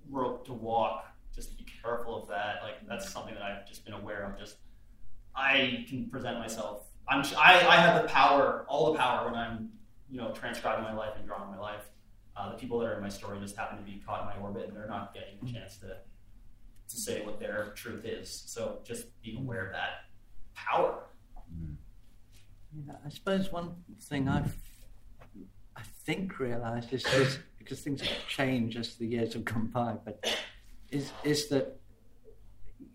rope to walk. Just be careful of that. Like that's something that I've just been aware of. Just I can present myself. I'm I, I have the power, all the power when I'm you know transcribing my life and drawing my life. Uh, the people that are in my story just happen to be caught in my orbit, and they're not getting a chance to to say what their truth is. So just being aware of that power. Yeah, I suppose one thing I've I think realised is, is because things have changed as the years have gone by, but is is that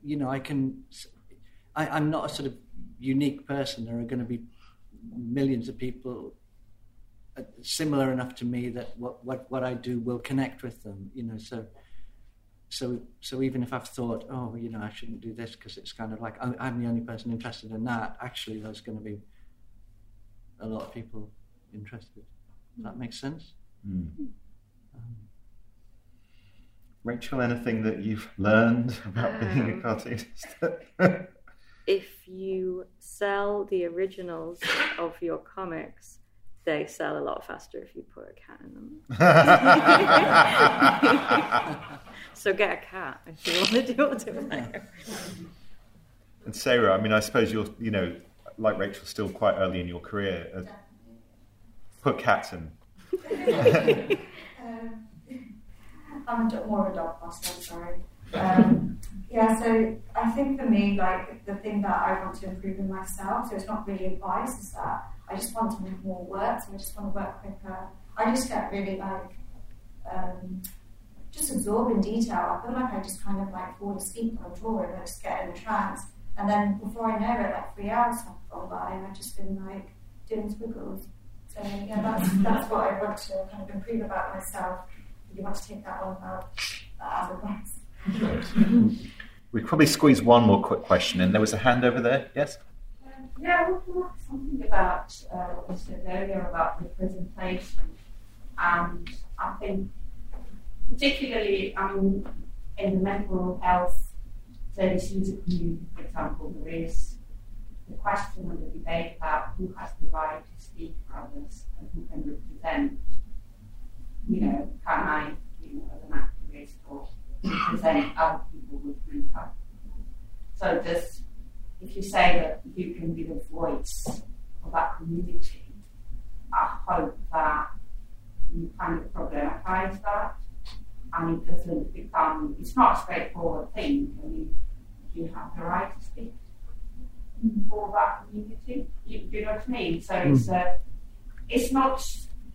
you know I can I, I'm not a sort of unique person. There are going to be millions of people uh, similar enough to me that what, what, what I do will connect with them. You know, so so so even if I've thought, oh, you know, I shouldn't do this because it's kind of like I'm, I'm the only person interested in that. Actually, there's going to be a lot of people interested. Does that make sense? Mm. Um, Rachel, anything that you've learned about being a Um, cartoonist? [LAUGHS] if you sell the originals of your comics, they sell a lot faster if you put a cat in them. [LAUGHS] so get a cat if you want to do autobio. [LAUGHS] and Sayra, I mean, I suppose you're, you know, like Rachel, still quite early in your career. Uh, put cats in. I'm a more of a dog person, sorry. Um, [LAUGHS] yeah, so I think for me, like the thing that I want to improve in myself, so it's not really advice, is that I just want to make more work, so I just want to work quicker. I just get really like, um, just absorb in detail. I feel like I just kind of like fall asleep on a drawing and I just get in a trance. And then before I know it, like three hours have gone by and I've just been like doing squiggles. So yeah, that's, [LAUGHS] that's what I want to kind of improve about myself. You want to take that on about that as advice. We probably squeeze one more quick question in. There was a hand over there. Yes. yeah, I would like something about uh, what you said earlier about representation. And I think, particularly, mean, in the mental health service user community, for example, there is the question and the debate about who has the right to speak for others and who can represent. You know, can I, you know, as an activist or represent other people with health? So just if you say that you can be the voice of that community, I hope that you kind of problematize that and it doesn't become, it's not a straightforward thing. I mean, you have the right to speak for that community. You, do you know what I mean? So mm. it's, uh, it's not,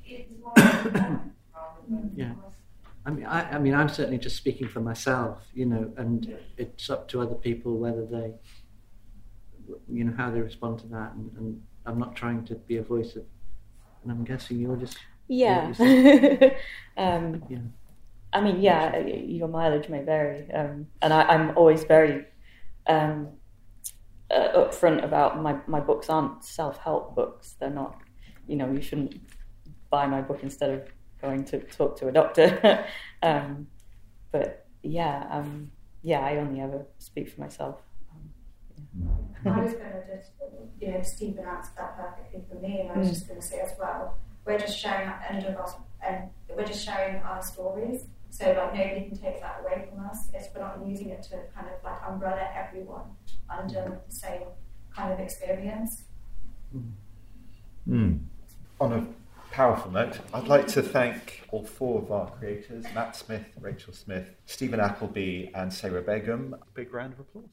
it's more yeah. I mean, I, I mean, I'm certainly just speaking for myself, you know, and it's up to other people whether they you know how they respond to that, and, and I'm not trying to be a voice of. And I'm guessing you're just yeah. [LAUGHS] um, yeah. I mean, yeah, your mileage may vary, um, and I, am always very um, uh, upfront about my my books aren't self help books. They're not, you know, you shouldn't buy my book instead of going to talk to a doctor. [LAUGHS] um, but yeah, um, yeah, I only ever speak for myself. I was going to just, you know, Steven answered that perfectly for me, and I was mm. just going to say as well, we're just sharing our end of our, and we're just sharing our stories. So like nobody can take that away from us. It's we're not using it to kind of like umbrella everyone under the same kind of experience. Mm. Mm. On a powerful note, I'd like to thank all four of our creators Matt Smith, Rachael Smith, Steven Appleby, and Sayra Begum. A big round of applause.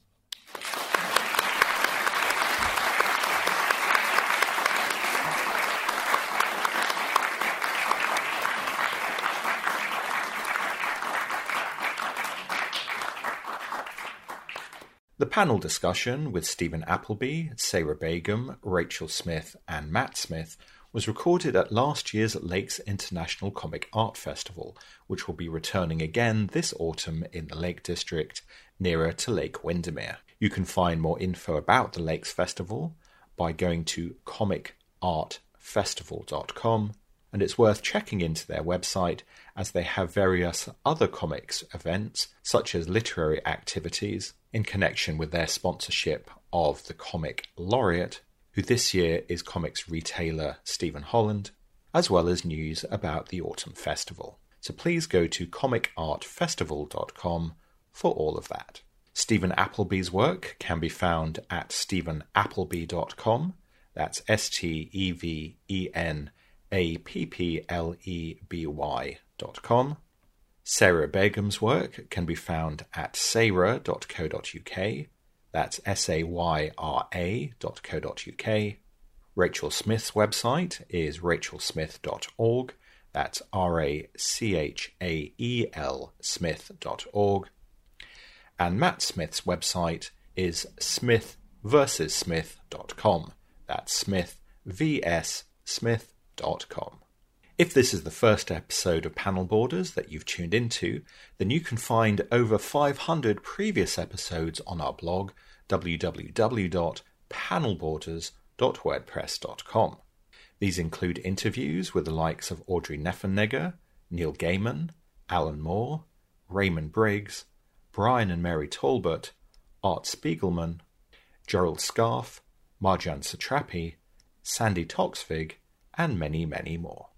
The panel discussion with Steven Appleby, Sayra Begum, Rachael Smith, and Matt Smith was recorded at last year's Lakes International Comic Art Festival, which will be returning again this autumn in the Lake District nearer to Lake Windermere. You can find more info about the Lakes Festival by going to comicartfestival.com and it's worth checking into their website as they have various other comics events, such as literary activities, in connection with their sponsorship of the Comic Laureate, who this year is comics retailer Stephen Holland, as well as news about the Autumn Festival. So please go to comicartfestival.com for all of that. Steven Appleby's work can be found at stevenappleby.com. That's S T E V E N A P P L E B Y dot com. Sayra Begum's work can be found at sayra.co.uk. That's S A Y R A.co.uk. Rachael Smith's website is rachelsmith.org. That's R A C H A E L Smith.org. And Matt Smith's website is smithversussmith.com. That's Smith vs Smith.com. If this is the first episode of Panel Borders that you've tuned into, then you can find over 500 previous episodes on our blog, www.panelborders.wordpress.com. These include interviews with the likes of Audrey Niffenegger, Neil Gaiman, Alan Moore, Raymond Briggs, Brian and Mary Talbot, Art Spiegelman, Gerald Scarfe, Marjane Satrapi, Sandi Toksvig, and many, many more.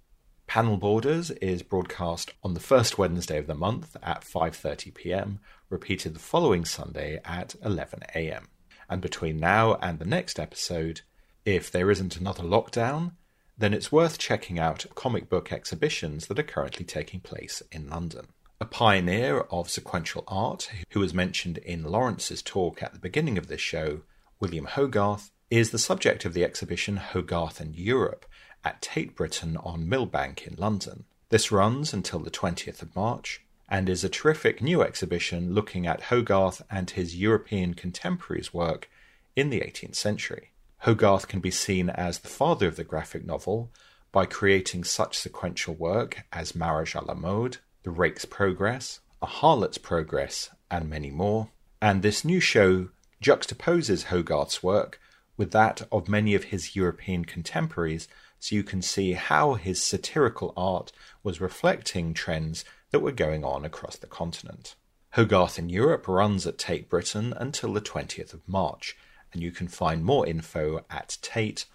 Panel Borders is broadcast on the first Wednesday of the month at 5:30 p.m., repeated the following Sunday at 11 a.m. And between now and the next episode, if there isn't another lockdown, then it's worth checking out comic book exhibitions that are currently taking place in London. A pioneer of sequential art, who was mentioned in Laurence's talk at the beginning of this show, William Hogarth, is the subject of the exhibition Hogarth and Europe, at Tate Britain on Millbank in London. This runs until the 20th of March and is a terrific new exhibition looking at Hogarth and his European contemporaries' work in the 18th century. Hogarth can be seen as the father of the graphic novel by creating such sequential work as Marriage à la Mode, The Rake's Progress, A Harlot's Progress, and many more. And this new show juxtaposes Hogarth's work with that of many of his European contemporaries, so you can see how his satirical art was reflecting trends that were going on across the continent. Hogarth in Europe runs at Tate Britain until the 20th of March, and you can find more info at tate.org.uk.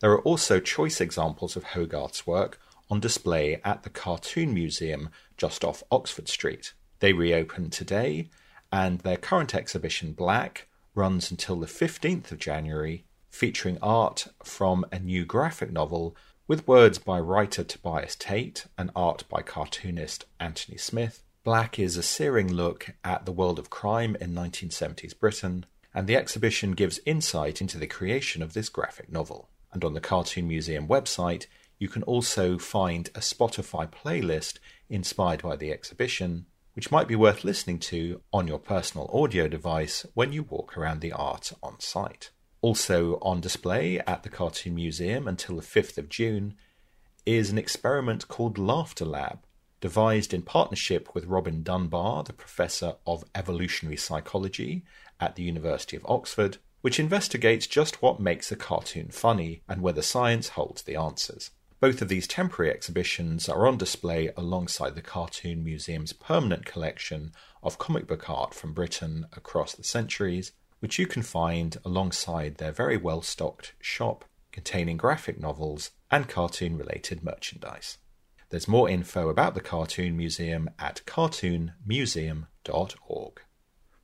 There are also choice examples of Hogarth's work on display at the Cartoon Museum just off Oxford Street. They reopen today, and their current exhibition, Black, runs until the 15th of January, featuring art from a new graphic novel with words by writer Tobias Tate and art by cartoonist Anthony Smith. Black is a searing look at the world of crime in 1970s Britain, and the exhibition gives insight into the creation of this graphic novel. And on the Cartoon Museum website, you can also find a Spotify playlist inspired by the exhibition, which might be worth listening to on your personal audio device when you walk around the art on site. Also on display at the Cartoon Museum until the 5th of June is an experiment called Laughter Lab, devised in partnership with Robin Dunbar, the Professor of Evolutionary Psychology at the University of Oxford, which investigates just what makes a cartoon funny and whether science holds the answers. Both of these temporary exhibitions are on display alongside the Cartoon Museum's permanent collection of comic book art from Britain across the centuries, which you can find alongside their very well stocked shop containing graphic novels and cartoon related merchandise. There's more info about the Cartoon Museum at cartoonmuseum.org.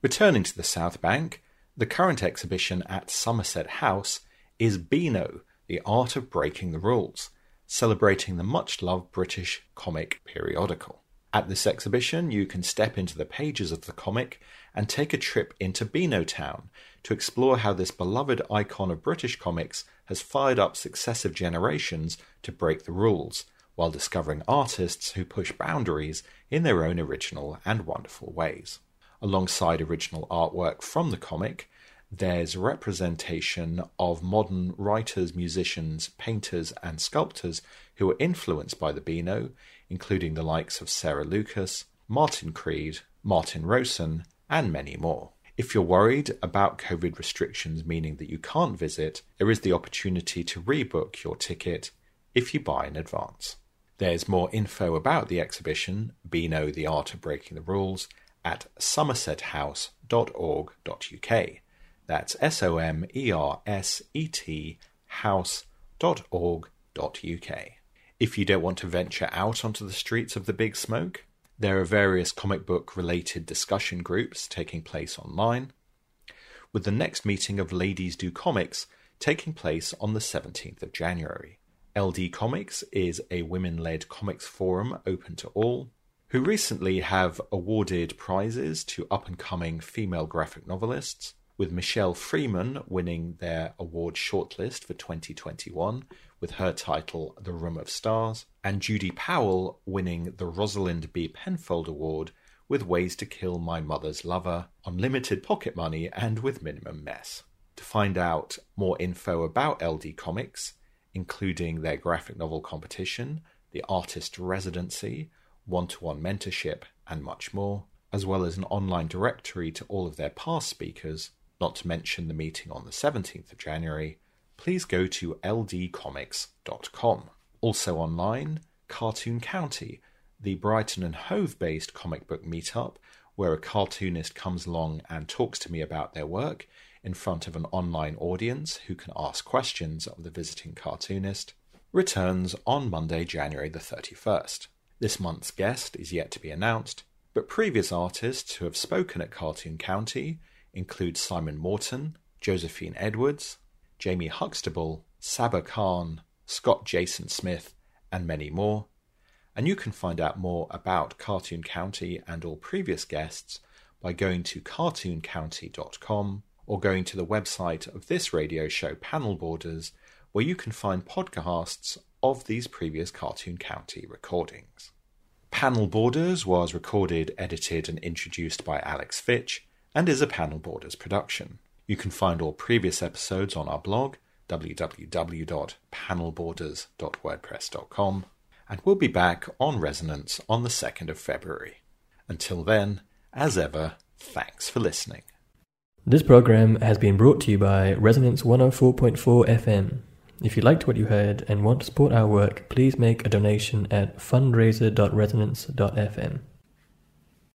Returning to the South Bank, the current exhibition at Somerset House is Beano, the Art of Breaking the Rules, celebrating the much loved British comic periodical. At this exhibition, you can step into the pages of the comic and take a trip into Beano Town to explore how this beloved icon of British comics has fired up successive generations to break the rules, while discovering artists who push boundaries in their own original and wonderful ways. Alongside original artwork from the comic, there's representation of modern writers, musicians, painters, and sculptors who were influenced by the Beano, including the likes of Sarah Lucas, Martin Creed, Martin Rowson, and many more. If you're worried about COVID restrictions meaning that you can't visit, there is the opportunity to rebook your ticket if you buy in advance. There's more info about the exhibition, Beano the Art of Breaking the Rules, at somersethouse.org.uk. That's S O M E R S E T house.org.uk. If you don't want to venture out onto the streets of the Big Smoke, there are various comic book related discussion groups taking place online, with the next meeting of Laydeez Do Comics taking place on the 17th of January. LD Comics is a women led comics forum open to all, who recently have awarded prizes to up and coming female graphic novelists, with Michelle Freeman winning their award shortlist for 2021 with her title The Room of Stars, and Judy Powell winning the Rosalind B. Penfold Award with Ways to Kill My Mother's Lover, Unlimited Pocket Money, and with Minimum Mess. To find out more info about LD Comics, including their graphic novel competition, the artist residency, one to one mentorship, and much more, as well as an online directory to all of their past speakers, not to mention the meeting on the 17th of January, please go to ldcomics.com. Also online, Cartoon County, the Brighton and Hove based comic book meetup, where a cartoonist comes along and talks to me about their work in front of an online audience who can ask questions of the visiting cartoonist, returns on Monday, January the 31st. This month's guest is yet to be announced, but previous artists who have spoken at Cartoon County include Simon Morton, Josephine Edwards, Jamie Huxtable, Sabba Khan, Scott Jason Smith, and many more. And you can find out more about Cartoon County and all previous guests by going to cartooncounty.com or going to the website of this radio show, Panel Borders, where you can find podcasts of these previous Cartoon County recordings. Panel Borders was recorded, edited, and introduced by Alex Fitch and is a Panel Borders production. You can find all previous episodes on our blog, www.panelborders.wordpress.com, and we'll be back on Resonance on the 2nd of February. Until then, as ever, thanks for listening. This program has been brought to you by Resonance 104.4 FM. If you liked what you heard and want to support our work, please make a donation at fundraiser.resonance.fm.